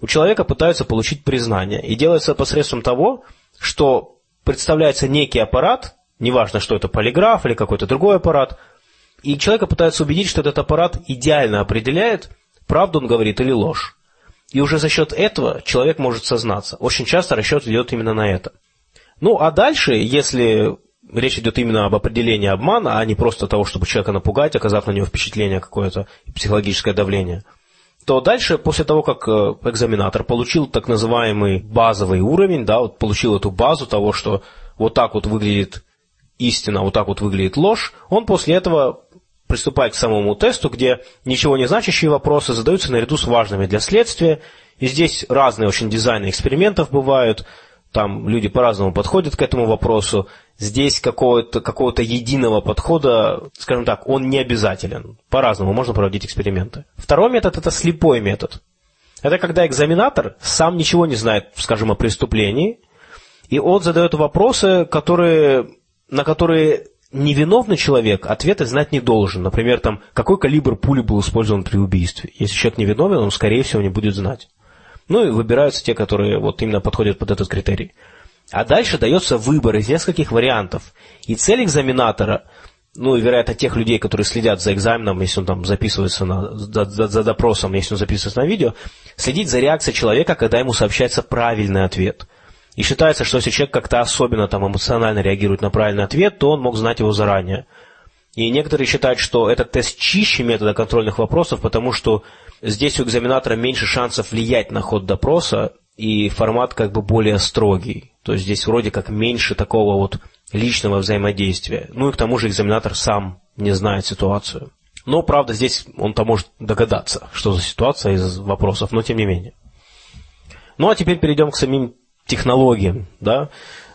У человека пытаются получить признание, и делается посредством того, что представляется некий аппарат, неважно, что это полиграф или какой-то другой аппарат – и человека пытаются убедить, что этот аппарат идеально определяет, правду он говорит или ложь. И уже за счет этого человек может сознаться. Очень часто расчет идет именно на это. Ну, а дальше, если речь идет именно об определении обмана, а не просто того, чтобы человека напугать, оказав на него впечатление какое-то, психологическое давление, то дальше, после того, как э, экзаменатор получил так называемый базовый уровень, да, вот получил эту базу того, что вот так вот выглядит истина, вот так вот выглядит ложь, он после этого приступает к самому тесту, где ничего не значащие вопросы задаются наряду с важными для следствия. И здесь разные очень дизайны экспериментов бывают. Там люди по-разному подходят к этому вопросу. Здесь какого-то, какого-то единого подхода, скажем так, он не обязателен. По-разному можно проводить эксперименты. Второй метод – это слепой метод. Это когда экзаменатор сам ничего не знает, скажем, о преступлении, и он задает вопросы, которые, на которые невиновный человек ответа знать не должен. Например, там, какой калибр пули был использован при убийстве. Если человек невиновен, он, скорее всего, не будет знать. Ну и выбираются те, которые вот именно подходят под этот критерий. А дальше дается выбор из нескольких вариантов. И цель экзаменатора, ну и, вероятно, тех людей, которые следят за экзаменом, если он там записывается на, за, за, за допросом, если он записывается на видео, следить за реакцией человека, когда ему сообщается правильный ответ. И считается, что если человек как-то особенно там эмоционально реагирует на правильный ответ, то он мог знать его заранее. И некоторые считают, что этот тест чище метода контрольных вопросов, потому что здесь у экзаменатора меньше шансов влиять на ход допроса, и формат как бы более строгий. То есть здесь вроде как меньше такого вот личного взаимодействия. Ну и к тому же экзаменатор сам не знает ситуацию. Но, правда, здесь он-то может догадаться, что за ситуация из вопросов, но тем не менее. Ну а теперь перейдем к самим технологиям. Да?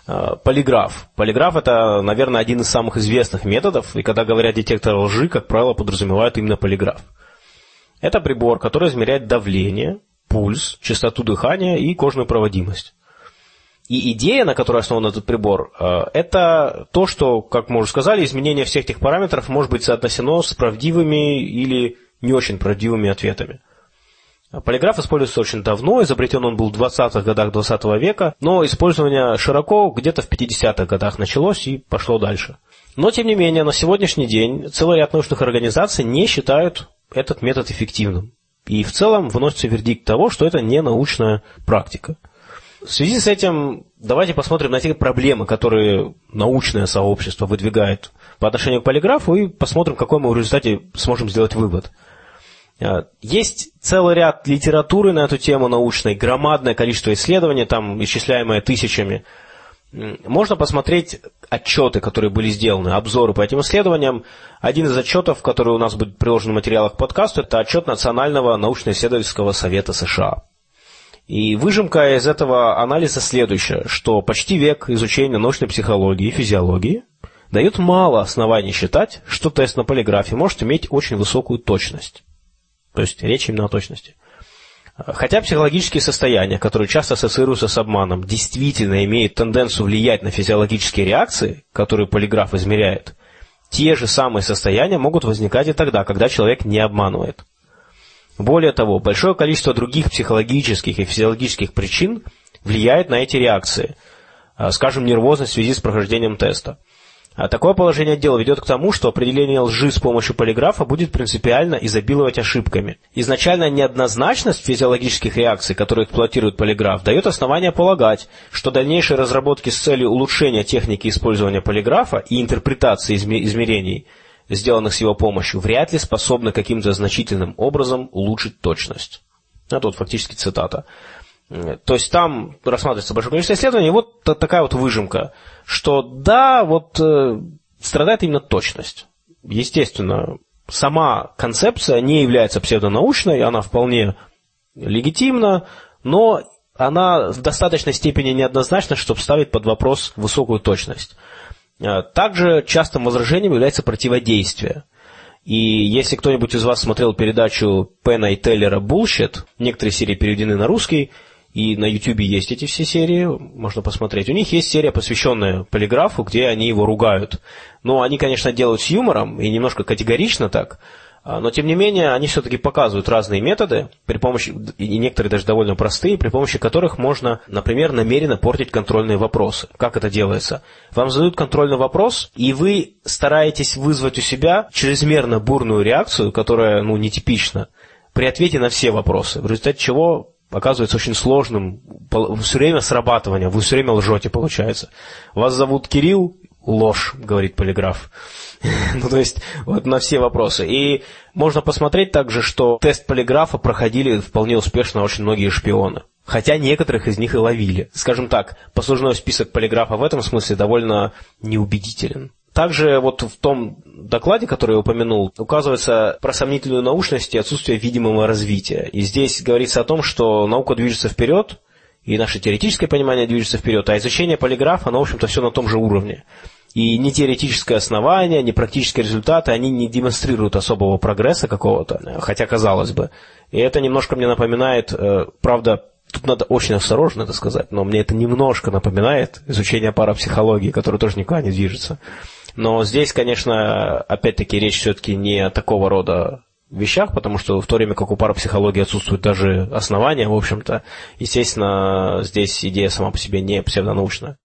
А, полиграф. Полиграф это, наверное, один из самых известных методов, и когда говорят детектор лжи, как правило, подразумевают именно полиграф. Это прибор, который измеряет давление, пульс, частоту дыхания и кожную проводимость. И идея, на которой основан этот прибор, э, это то, что, как мы уже сказали, изменение всех этих параметров может быть соотнесено с правдивыми или не очень правдивыми ответами. Полиграф используется очень давно, изобретен он был в 20-х годах 20 -го века, но использование широко где-то в 50-х годах началось и пошло дальше. Но, тем не менее, на сегодняшний день целый ряд научных организаций не считают этот метод эффективным. И в целом выносится вердикт того, что это не научная практика. В связи с этим давайте посмотрим на те проблемы, которые научное сообщество выдвигает по отношению к полиграфу, и посмотрим, какой мы в результате сможем сделать вывод. А, есть целый ряд литературы на эту тему научной, громадное количество исследований, там исчисляемое тысячами – можно посмотреть отчеты, которые были сделаны, обзоры по этим исследованиям. Один из отчетов, который у нас будет приложен в материалах к подкасту, это отчет Национального научно-исследовательского совета США. И выжимка из этого анализа следующая, что почти век изучения научной психологии и физиологии дает мало оснований считать, что тест на полиграфе может иметь очень высокую точность. То есть речь именно о точности. Хотя психологические состояния, которые часто ассоциируются с обманом, действительно имеют тенденцию влиять на физиологические реакции, которые полиграф измеряет, те же самые состояния могут возникать и тогда, когда человек не обманывает. Более того, большое количество других психологических и физиологических причин влияет на эти реакции, скажем, нервозность в связи с прохождением теста. А такое положение дела ведет к тому, что определение лжи с помощью полиграфа будет принципиально изобиловать ошибками. Изначальная неоднозначность физиологических реакций, которые эксплуатирует полиграф, дает основание полагать, что дальнейшие разработки с целью улучшения техники использования полиграфа и интерпретации измерений, сделанных с его помощью, вряд ли способны каким-то значительным образом улучшить точность. Это вот фактически цитата. То есть там рассматривается большое количество исследований, вот такая вот выжимка, что да, вот э, страдает именно точность. Естественно, сама концепция не является псевдонаучной, она вполне легитимна, но она в достаточной степени неоднозначна, чтобы ставить под вопрос высокую точность. Э, также частым возражением является противодействие. И если кто-нибудь из вас смотрел передачу Пена и Теллера «Bullshit», некоторые серии переведены на русский, и на YouTube есть эти все серии, можно посмотреть. У них есть серия, посвященная полиграфу, где они его ругают. Но они, конечно, делают с юмором и немножко категорично так. А, но, тем не менее, они все-таки показывают разные методы, при помощи, и некоторые даже довольно простые, при помощи которых можно, например, намеренно портить контрольные вопросы. Как это делается? Вам задают контрольный вопрос, и вы стараетесь вызвать у себя чрезмерно бурную реакцию, которая, ну, нетипична, при ответе на все вопросы, в результате чего оказывается очень сложным. Все время срабатывание, вы все время лжете, получается. Вас зовут Кирилл, ложь, говорит полиграф. *laughs* ну, то есть, вот на все вопросы. И можно посмотреть также, что тест полиграфа проходили вполне успешно очень многие шпионы. Хотя некоторых из них и ловили. Скажем так, послужной список полиграфа в этом смысле довольно неубедителен. Также вот в том докладе, который я упомянул, указывается про сомнительную научность и отсутствие видимого развития. И здесь говорится о том, что наука движется вперед, и наше теоретическое понимание движется вперед, а изучение полиграфа, оно, в общем-то, все на том же уровне. И ни теоретическое основание, ни практические результаты, они не демонстрируют особого прогресса какого-то, хотя казалось бы. И это немножко мне напоминает, э, правда, Тут надо очень осторожно это сказать, но мне это немножко напоминает изучение парапсихологии, которое тоже никуда не движется. Но здесь, конечно, опять-таки речь все-таки не о такого рода вещах, потому что в то время как у парапсихологии отсутствуют даже основания, в общем-то, естественно, здесь идея сама по себе не псевдонаучная.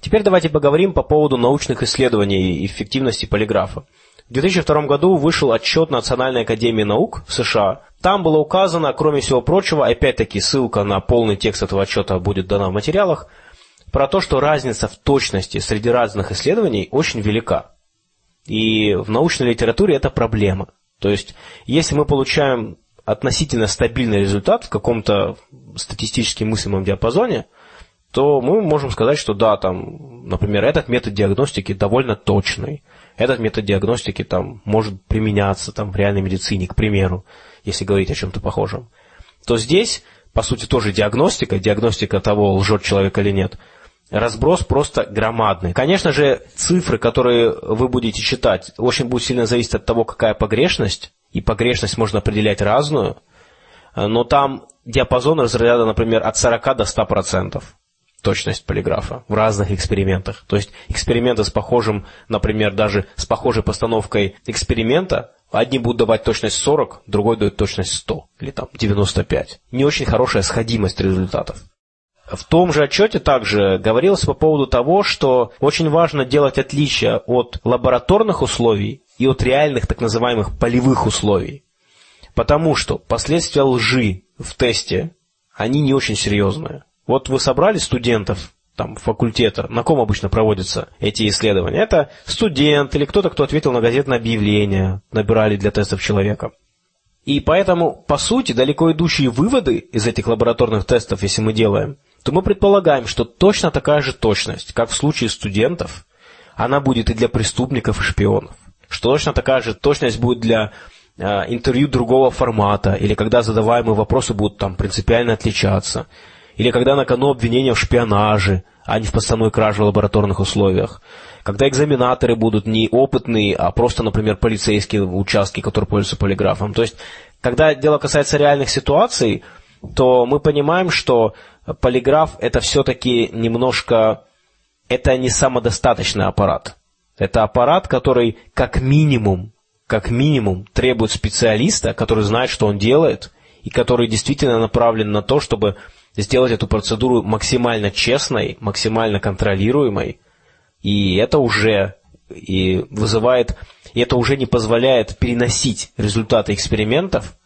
Теперь давайте поговорим по поводу научных исследований и эффективности полиграфа. В 2002 году вышел отчет Национальной академии наук в США. Там было указано, кроме всего прочего, опять-таки ссылка на полный текст этого отчета будет дана в материалах, про то, что разница в точности среди разных исследований очень велика. И в научной литературе это проблема. То есть, если мы получаем относительно стабильный результат в каком-то статистически мыслимом диапазоне, то мы можем сказать, что да, там, например, этот метод диагностики довольно точный. Этот метод диагностики там может применяться там, в реальной медицине, к примеру, если говорить о чем-то похожем. То здесь, по сути, тоже диагностика, диагностика того, лжет человек или нет – разброс просто громадный. Конечно же, цифры, которые вы будете читать, очень будут сильно зависеть от того, какая погрешность, и погрешность можно определять разную, но там диапазон разряда, например, от 40 до 100% точность полиграфа в разных экспериментах. То есть эксперименты с похожим, например, даже с похожей постановкой эксперимента, одни будут давать точность 40, другой дает точность 100 или там 95. Не очень хорошая сходимость результатов. В том же отчете также говорилось по поводу того, что очень важно делать отличие от лабораторных условий и от реальных так называемых полевых условий. Потому что последствия лжи в тесте, они не очень серьезные. Вот вы собрали студентов там, факультета, на ком обычно проводятся эти исследования? Это студент или кто-то, кто ответил на газетное объявление, набирали для тестов человека. И поэтому, по сути, далеко идущие выводы из этих лабораторных тестов, если мы делаем, то мы предполагаем, что точно такая же точность, как в случае студентов, она будет и для преступников и шпионов. Что точно такая же точность будет для э, интервью другого формата, или когда задаваемые вопросы будут там принципиально отличаться, или когда на кону обвинения в шпионаже, а не в подставной краже в лабораторных условиях, когда экзаменаторы будут не опытные, а просто, например, полицейские участки, которые пользуются полиграфом. То есть, когда дело касается реальных ситуаций, то мы понимаем, что полиграф это все-таки немножко, это не самодостаточный аппарат. Это аппарат, который как минимум, как минимум требует специалиста, который знает, что он делает, и который действительно направлен на то, чтобы сделать эту процедуру максимально честной, максимально контролируемой. И это уже и вызывает, и это уже не позволяет переносить результаты экспериментов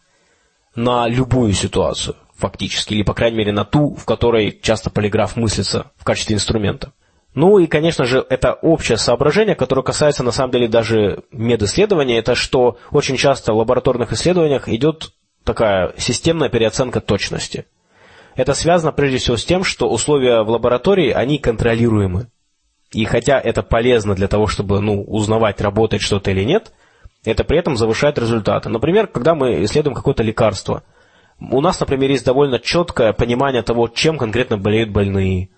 на любую ситуацию фактически, или, по крайней мере, на ту, в которой часто полиграф мыслится в качестве инструмента. Ну и, конечно же, это общее соображение, которое касается, на самом деле, даже медисследования, это что очень часто в лабораторных исследованиях идет такая системная переоценка точности. Это связано прежде всего с тем, что условия в лаборатории, они контролируемы. И хотя это полезно для того, чтобы ну, узнавать, работает что-то или нет, это при этом завышает результаты. Например, когда мы исследуем какое-то лекарство – у нас, например, есть довольно четкое понимание того, чем конкретно болеют больные.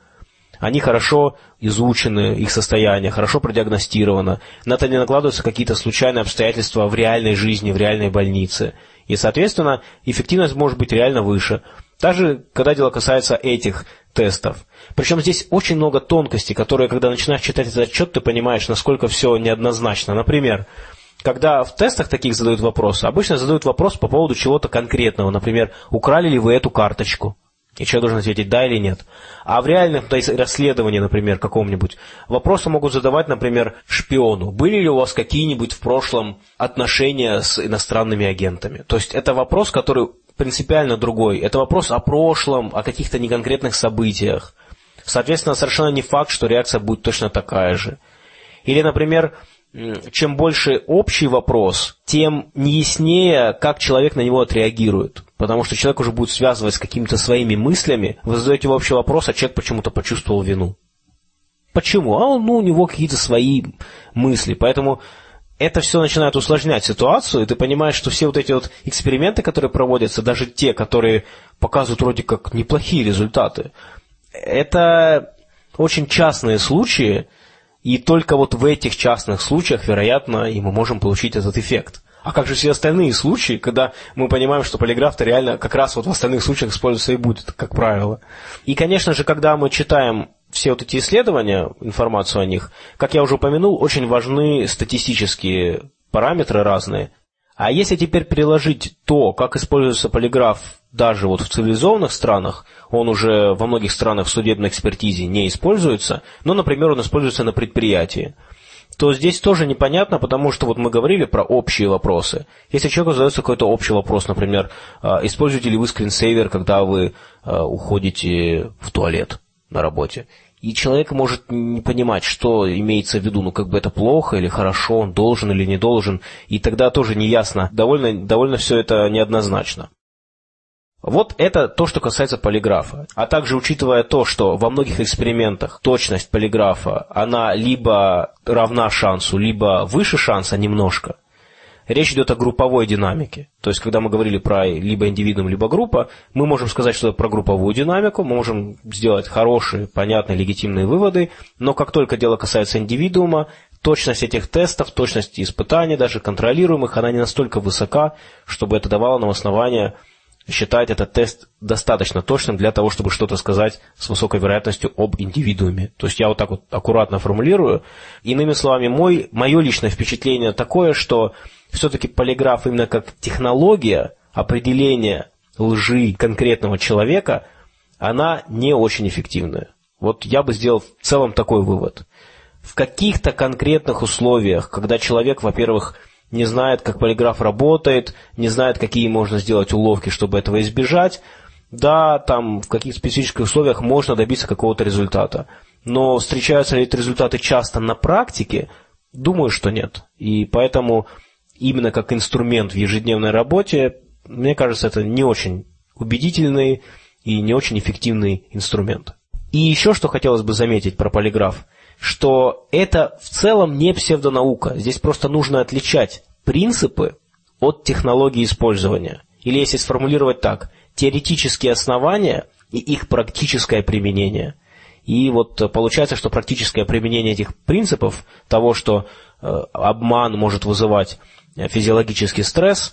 Они хорошо изучены, их состояние, хорошо продиагностировано. На это не накладываются какие-то случайные обстоятельства в реальной жизни, в реальной больнице. И, соответственно, эффективность может быть реально выше. Даже когда дело касается этих тестов. Причем здесь очень много тонкостей, которые, когда начинаешь читать этот отчет, ты понимаешь, насколько все неоднозначно. Например, когда в тестах таких задают вопросы, обычно задают вопрос по поводу чего-то конкретного. Например, украли ли вы эту карточку? И человек должен ответить да или нет. А в реальном то есть, расследовании, например, каком-нибудь, вопросы могут задавать, например, шпиону. Были ли у вас какие-нибудь в прошлом отношения с иностранными агентами? То есть это вопрос, который принципиально другой. Это вопрос о прошлом, о каких-то неконкретных событиях. Соответственно, совершенно не факт, что реакция будет точно такая же. Или, например, чем больше общий вопрос, тем неяснее, как человек на него отреагирует. Потому что человек уже будет связывать с какими-то своими мыслями. Вы задаете общий вопрос, а человек почему-то почувствовал вину. Почему? А он, ну, у него какие-то свои мысли. Поэтому это все начинает усложнять ситуацию, и ты понимаешь, что все вот эти вот эксперименты, которые проводятся, даже те, которые показывают вроде как неплохие результаты, это очень частные случаи, и только вот в этих частных случаях, вероятно, и мы можем получить этот эффект. А как же все остальные случаи, когда мы понимаем, что полиграф-то реально как раз вот в остальных случаях используется и будет, как правило. И, конечно же, когда мы читаем все вот эти исследования, информацию о них, как я уже упомянул, очень важны статистические параметры разные. А если теперь переложить то, как используется полиграф даже вот в цивилизованных странах, он уже во многих странах в судебной экспертизе не используется, но, например, он используется на предприятии, то здесь тоже непонятно, потому что вот мы говорили про общие вопросы. Если человеку задается какой-то общий вопрос, например, а, используете ли вы скринсейвер, когда вы а, уходите в туалет на работе, и человек может не понимать, что имеется в виду, ну как бы это плохо или хорошо, он должен или не должен, и тогда тоже неясно, довольно, довольно все это неоднозначно. Вот это то, что касается полиграфа. А также учитывая то, что во многих экспериментах точность полиграфа, она либо равна шансу, либо выше шанса немножко, речь идет о групповой динамике. То есть, когда мы говорили про либо индивидуум, либо группа, мы можем сказать, что про групповую динамику, мы можем сделать хорошие, понятные, легитимные выводы, но как только дело касается индивидуума, точность этих тестов, точность испытаний, даже контролируемых, она не настолько высока, чтобы это давало нам основание считать этот тест достаточно точным для того, чтобы что-то сказать с высокой вероятностью об индивидууме. То есть я вот так вот аккуратно формулирую. Иными словами, мой, мое личное впечатление такое, что все-таки полиграф именно как технология определения лжи конкретного человека, она не очень эффективная. Вот я бы сделал в целом такой вывод. В каких-то конкретных условиях, когда человек, во-первых, не знает, как полиграф работает, не знает, какие можно сделать уловки, чтобы этого избежать, да, там в каких-то специфических условиях можно добиться какого-то результата. Но встречаются ли эти результаты часто на практике? Думаю, что нет. И поэтому именно как инструмент в ежедневной работе, мне кажется, это не очень убедительный и не очень эффективный инструмент. И еще что хотелось бы заметить про полиграф, что это в целом не псевдонаука. Здесь просто нужно отличать принципы от технологии использования. Или если сформулировать так, теоретические основания и их практическое применение. И вот получается, что практическое применение этих принципов, того, что э, обман может вызывать физиологический стресс,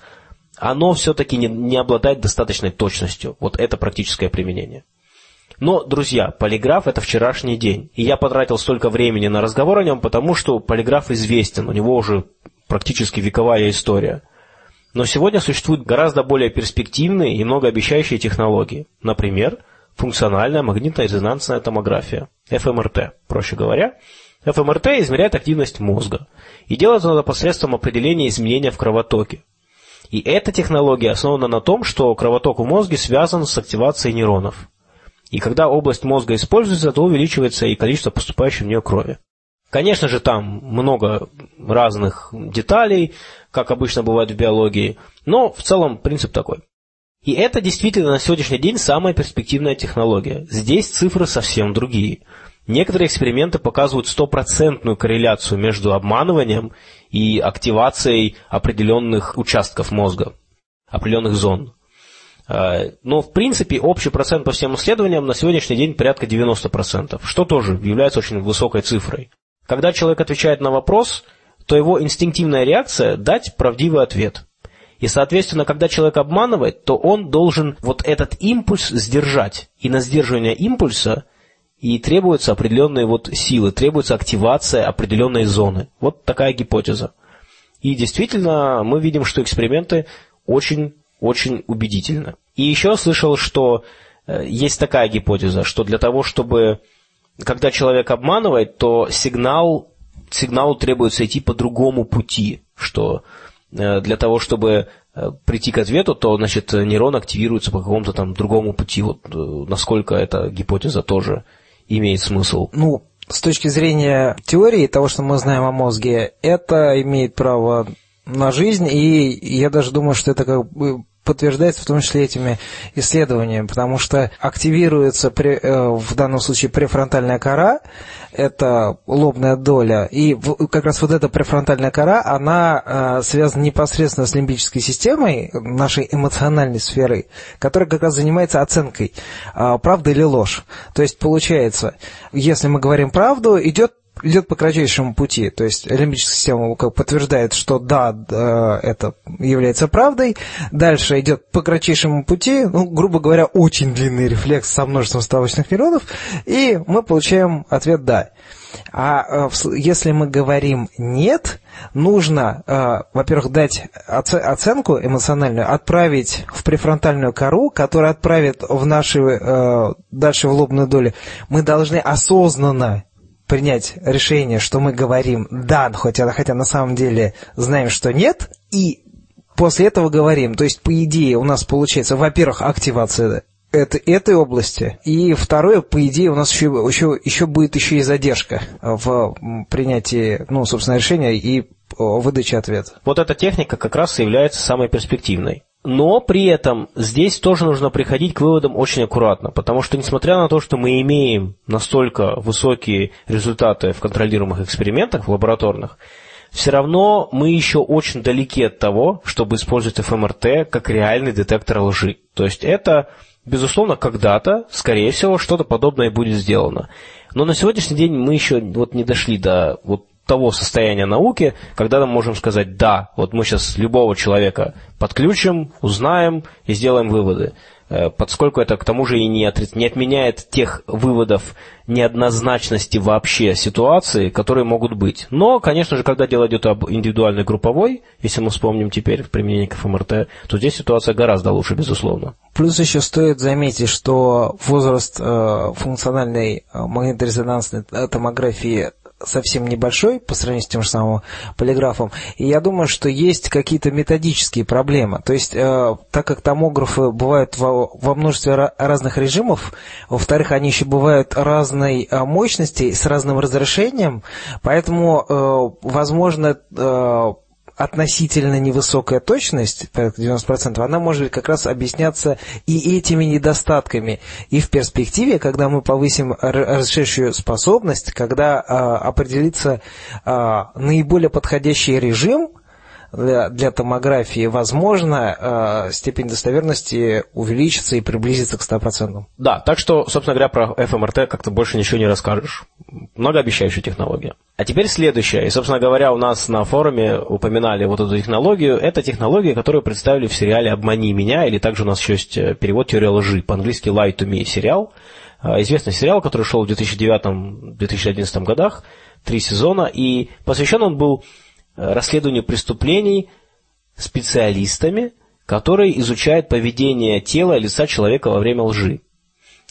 оно все-таки не обладает достаточной точностью. Вот это практическое применение. Но, друзья, полиграф это вчерашний день. И я потратил столько времени на разговор о нем, потому что полиграф известен, у него уже практически вековая история. Но сегодня существуют гораздо более перспективные и многообещающие технологии. Например, функциональная магнитно-резонансная томография, ФМРТ, проще говоря. ФМРТ измеряет активность мозга. И делается это посредством определения изменения в кровотоке. И эта технология основана на том, что кровоток в мозге связан с активацией нейронов. И когда область мозга используется, то увеличивается и количество поступающей в нее крови. Конечно же, там много разных деталей, как обычно бывает в биологии, но в целом принцип такой. И это действительно на сегодняшний день самая перспективная технология. Здесь цифры совсем другие. Некоторые эксперименты показывают стопроцентную корреляцию между обманыванием и активацией определенных участков мозга, определенных зон. А, но, в принципе, общий процент по всем исследованиям на сегодняшний день порядка 90%, что тоже является очень высокой цифрой. Когда человек отвечает на вопрос, то его инстинктивная реакция – дать правдивый ответ. И, соответственно, когда человек обманывает, то он должен вот этот импульс сдержать. И на сдерживание импульса и требуются определенные вот силы, требуется активация определенной зоны. Вот такая гипотеза. И действительно, мы видим, что эксперименты очень-очень убедительны. И еще слышал, что э, есть такая гипотеза, что для того, чтобы, когда человек обманывает, то сигнал, сигналу требуется идти по другому пути, что э, для того, чтобы э, прийти к ответу, то, значит, нейрон активируется по какому-то там другому пути. Вот насколько эта гипотеза тоже имеет смысл? Ну, с точки зрения теории того, что мы знаем о мозге, это имеет право на жизнь, и я даже думаю, что это как бы подтверждается в том числе этими исследованиями, потому что активируется при, э, в данном случае префронтальная кора, это лобная доля, и как раз вот эта префронтальная кора, она э, связана непосредственно с лимбической системой нашей эмоциональной сферы, которая как раз занимается оценкой, э, правда или ложь. То есть получается, если мы говорим правду, идет идет по кратчайшему пути. То есть лимбическая система подтверждает, что да, это является правдой. Дальше идет по кратчайшему пути, ну, грубо говоря, очень длинный рефлекс со множеством ставочных нейронов, и мы получаем ответ «да». А если мы говорим «нет», нужно, во-первых, дать оценку эмоциональную, отправить в префронтальную кору, которая отправит в наши, дальше в лобную долю. Мы должны осознанно принять решение, что мы говорим «да», хотя, хотя на самом деле знаем, что «нет», и после этого говорим. То есть, по идее, у нас получается, во-первых, активация это, этой области, и второе, по идее, у нас еще, еще, еще будет еще и задержка в принятии, ну, собственно, решения и выдаче ответа. Вот эта техника как раз является самой перспективной. Но при этом здесь тоже нужно приходить к выводам очень аккуратно, потому что несмотря на то, что мы имеем настолько высокие результаты в контролируемых экспериментах, в лабораторных, все равно мы еще очень далеки от того, чтобы использовать ФМРТ как реальный детектор лжи. То есть это, безусловно, когда-то, скорее всего, что-то подобное будет сделано. Но на сегодняшний день мы еще вот не дошли до вот того состояния науки, когда мы можем сказать, да, вот мы сейчас любого человека подключим, узнаем и сделаем выводы. Э, поскольку это к тому же и не, отри... не отменяет тех выводов неоднозначности вообще ситуации, которые могут быть. Но, конечно же, когда дело идет об индивидуальной групповой, если мы вспомним теперь в применении к ФМРТ, то здесь ситуация гораздо лучше, безусловно. Плюс еще стоит заметить, что возраст э, функциональной э, магниторезонансной томографии совсем небольшой по сравнению с тем же самым полиграфом. И я думаю, что есть какие-то методические проблемы. То есть, э, так как томографы бывают во, во множестве разных режимов, во-вторых, они еще бывают разной э, мощности, с разным разрешением, поэтому, э, возможно, э, относительно невысокая точность, 90%, она может как раз объясняться и этими недостатками. И в перспективе, когда мы повысим разрешающую способность, когда а, определится а, наиболее подходящий режим – для, для томографии, возможно, э, степень достоверности увеличится и приблизится к 100%. Да, так что, собственно говоря, про ФМРТ как-то больше ничего не расскажешь. Многообещающая технология. А теперь следующее. И, собственно говоря, у нас на форуме упоминали вот эту технологию. Это технология, которую представили в сериале «Обмани меня», или также у нас еще есть э, перевод «Теория лжи», по-английски «Lie to me» сериал. Э, известный сериал, который шел в 2009-2011 годах, три сезона, и посвящен он был расследованию преступлений специалистами, которые изучают поведение тела и лица человека во время лжи.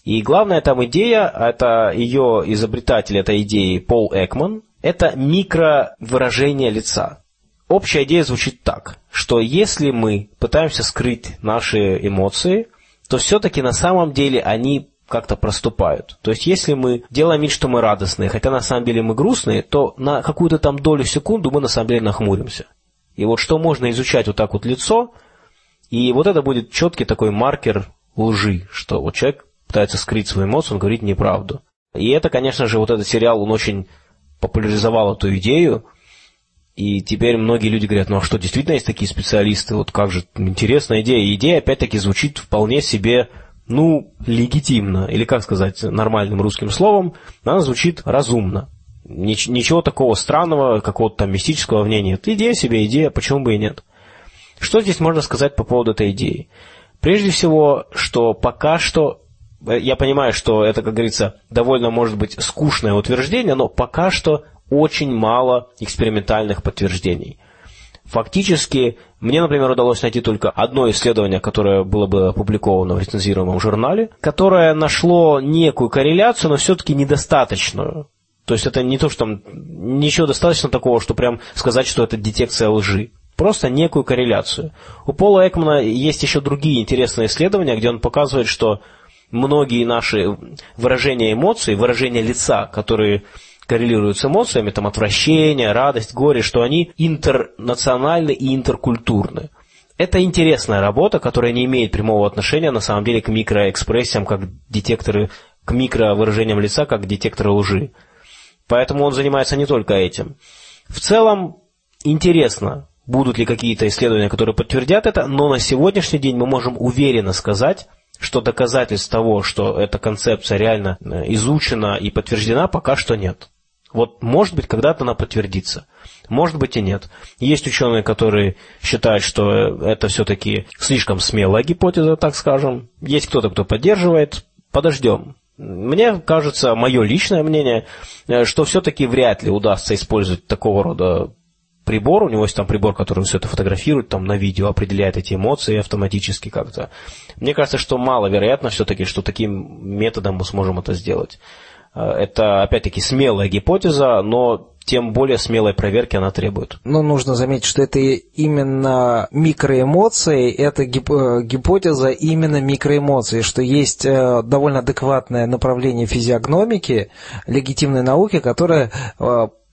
И главная там идея, это ее изобретатель этой идеи Пол Экман, это микровыражение лица. Общая идея звучит так, что если мы пытаемся скрыть наши эмоции, то все-таки на самом деле они как-то проступают. То есть, если мы делаем вид, что мы радостные, хотя на самом деле мы грустные, то на какую-то там долю секунду мы на самом деле нахмуримся. И вот что можно изучать вот так вот лицо, и вот это будет четкий такой маркер лжи, что вот человек пытается скрыть свою эмоцию, он говорит неправду. И это, конечно же, вот этот сериал, он очень популяризовал эту идею, и теперь многие люди говорят, ну а что, действительно есть такие специалисты, вот как же, интересная идея. И идея, опять-таки, звучит вполне себе ну, легитимно, или как сказать нормальным русским словом, она звучит разумно. Нич- ничего такого странного, какого-то там мистического в ней нет. Идея себе идея, почему бы и нет. Что здесь можно сказать по поводу этой идеи? Прежде всего, что пока что, э, я понимаю, что это, как говорится, довольно может быть скучное утверждение, но пока что очень мало экспериментальных подтверждений – Фактически, мне, например, удалось найти только одно исследование, которое было бы опубликовано в рецензируемом журнале, которое нашло некую корреляцию, но все-таки недостаточную. То есть это не то, что там ничего достаточно такого, что прям сказать, что это детекция лжи. Просто некую корреляцию. У Пола Экмана есть еще другие интересные исследования, где он показывает, что многие наши выражения эмоций, выражения лица, которые коррелируют с эмоциями, там отвращение, радость, горе, что они интернациональны и интеркультурны. Это интересная работа, которая не имеет прямого отношения на самом деле к микроэкспрессиям, как детекторы, к микровыражениям лица, как детекторы лжи. Поэтому он занимается не только этим. В целом, интересно, будут ли какие-то исследования, которые подтвердят это, но на сегодняшний день мы можем уверенно сказать, что доказательств того, что эта концепция реально э, изучена и подтверждена, пока что нет. Вот, может быть, когда-то она подтвердится. Может быть и нет. Есть ученые, которые считают, что это все-таки слишком смелая гипотеза, так скажем. Есть кто-то, кто поддерживает. Подождем. Мне кажется, мое личное мнение, э, что все-таки вряд ли удастся использовать такого рода прибор, у него есть там прибор, который все это фотографирует, там на видео определяет эти эмоции автоматически как-то. Мне кажется, что маловероятно все-таки, что таким методом мы сможем это сделать. Э, это, опять-таки, смелая гипотеза, но тем более смелой проверки она требует. Но нужно заметить, что это именно микроэмоции, это гип э, гипотеза именно микроэмоций, что есть э, довольно адекватное направление физиогномики, легитимной науки, которое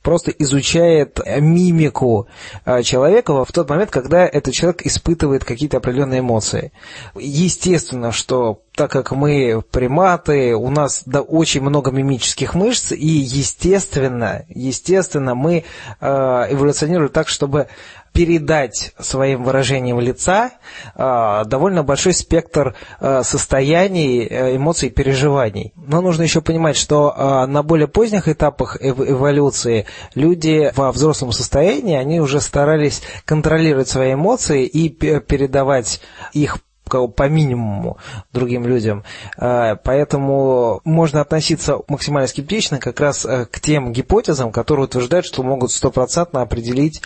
просто изучает мимику а, человека в тот момент, когда этот человек испытывает какие-то определенные эмоции. Естественно, что так как мы приматы, у нас да, очень много мимических мышц, и естественно, естественно, мы э, эволюционируем так, чтобы передать своим выражением лица э, довольно большой спектр э, состояний, э, эмоций, переживаний. Но нужно еще понимать, что э, на более поздних этапах эв эволюции люди во взрослом состоянии, они уже старались контролировать свои эмоции и передавать их по минимуму другим людям. А, поэтому можно относиться максимально скептично как раз э, к тем гипотезам, которые утверждают, что могут стопроцентно определить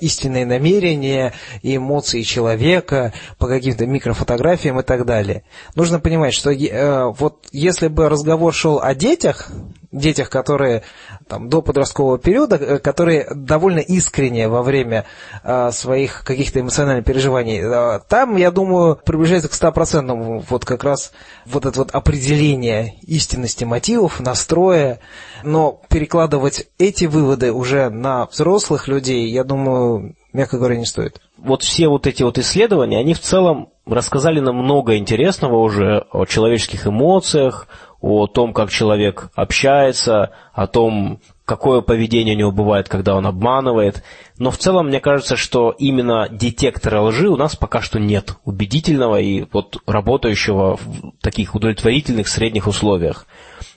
истинные намерения эмоции человека по каким-то микрофотографиям и так далее. Нужно понимать, что э, вот если бы разговор шел о детях, детях, которые там, до подросткового периода, э, которые довольно искренне во время э, своих каких-то эмоциональных переживаний, э, там, я думаю, приближается к 100% вот как раз вот это вот определение истинности мотивов, настроя, но перекладывать эти выводы уже на взрослых людей, я думаю, мягко говоря, не стоит. Вот все вот эти вот исследования, они в целом рассказали нам много интересного уже о человеческих эмоциях, о том, как человек общается, о том, какое поведение у него бывает, когда он обманывает. Но в целом, мне кажется, что именно детектора лжи у нас пока что нет убедительного и вот работающего в таких удовлетворительных средних условиях.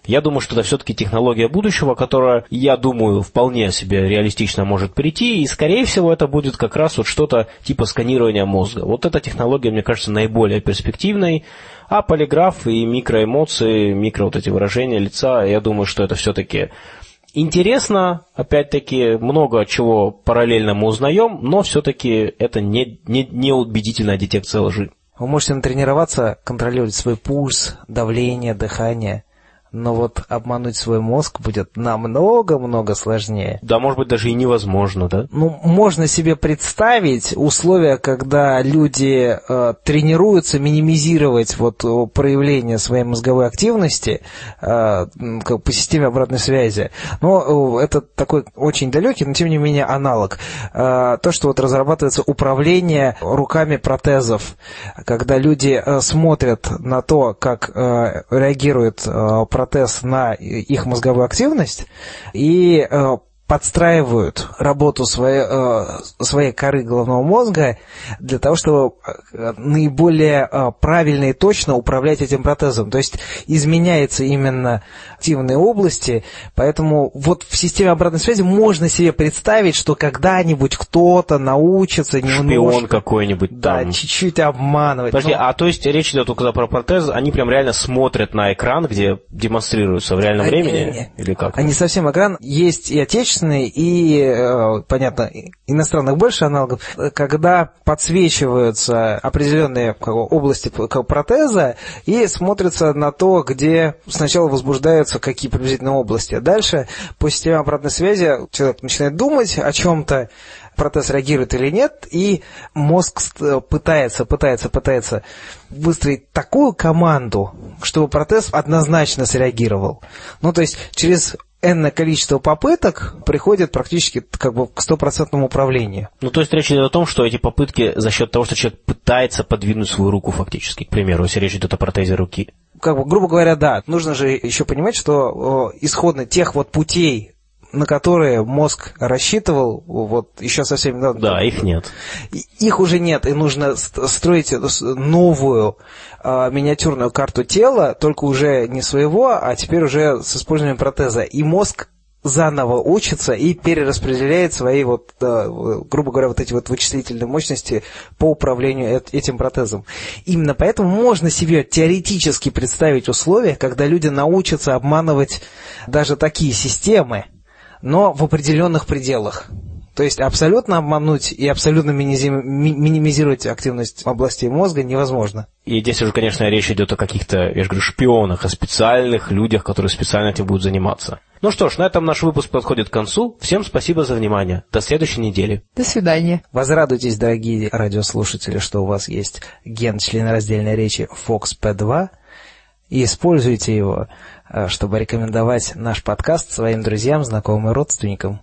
Я думаю, что это все-таки технология будущего, которая, я думаю, вполне себе реалистично может прийти, и, скорее всего, это будет как раз вот что-то типа сканирования мозга. Вот эта технология, мне кажется, наиболее перспективной, а полиграф и микроэмоции, микро вот эти выражения лица, я думаю, что это все-таки интересно, опять-таки, много чего параллельно мы узнаем, но все-таки это не, не, не убедительная детекция лжи. Вы можете натренироваться, контролировать свой пульс, давление, дыхание – но вот обмануть свой мозг будет намного-много сложнее. Да, может быть, даже и невозможно, да? Ну, можно себе представить условия, когда люди э, тренируются минимизировать вот проявление своей мозговой активности э, по системе обратной связи. Но э, это такой очень далекий, но тем не менее аналог. Э, то, что вот разрабатывается управление руками протезов, когда люди э, смотрят на то, как э, реагирует э, протез на их мозговую активность. И э, подстраивают работу своей, э, своей коры головного мозга для того, чтобы э, наиболее э, правильно и точно управлять этим протезом. То есть изменяется именно активные области, поэтому вот в системе обратной связи можно себе представить, что когда-нибудь кто-то научится немножко... Шпион какой-нибудь Да, чуть-чуть обманывать. Подожди, но... а то есть речь идет только про протез, они прям реально смотрят на экран, где демонстрируются в реальном они, времени? Или как? Они совсем экран. Есть и отечественные отечественные и, э, понятно, иностранных больше аналогов, когда подсвечиваются определенные области протеза и смотрится на то, где сначала возбуждаются какие приблизительно области. Дальше по системе обратной связи человек начинает думать о чем-то, протез реагирует или нет, и мозг пытается, пытается, пытается выстроить такую команду, чтобы протез однозначно среагировал. Ну, то есть через энное количество попыток приходит практически как бы к стопроцентному управлению. Ну, то есть речь идет о том, что эти попытки за счет того, что человек пытается подвинуть свою руку фактически, к примеру, если речь идет о протезе руки. Как бы, грубо говоря, да. Нужно же еще понимать, что исходно тех вот путей, на которые мозг рассчитывал, вот еще совсем недавно. Да, их нет. Их уже нет, и нужно строить новую э, миниатюрную карту тела, только уже не своего, а теперь уже с использованием протеза. И мозг заново учится и перераспределяет свои, вот, грубо говоря, вот эти вот вычислительные мощности по управлению этим протезом. Именно поэтому можно себе теоретически представить условия, когда люди научатся обманывать даже такие системы, но в определенных пределах. То есть абсолютно обмануть и абсолютно минимизировать активность области мозга невозможно. И здесь уже, конечно, речь идет о каких-то, я же говорю, шпионах, о специальных людях, которые специально этим будут заниматься. Ну что ж, на этом наш выпуск подходит к концу. Всем спасибо за внимание. До следующей недели. До свидания. Возрадуйтесь, дорогие радиослушатели, что у вас есть ген членораздельной речи FOXP2 и используйте его, чтобы рекомендовать наш подкаст своим друзьям, знакомым и родственникам.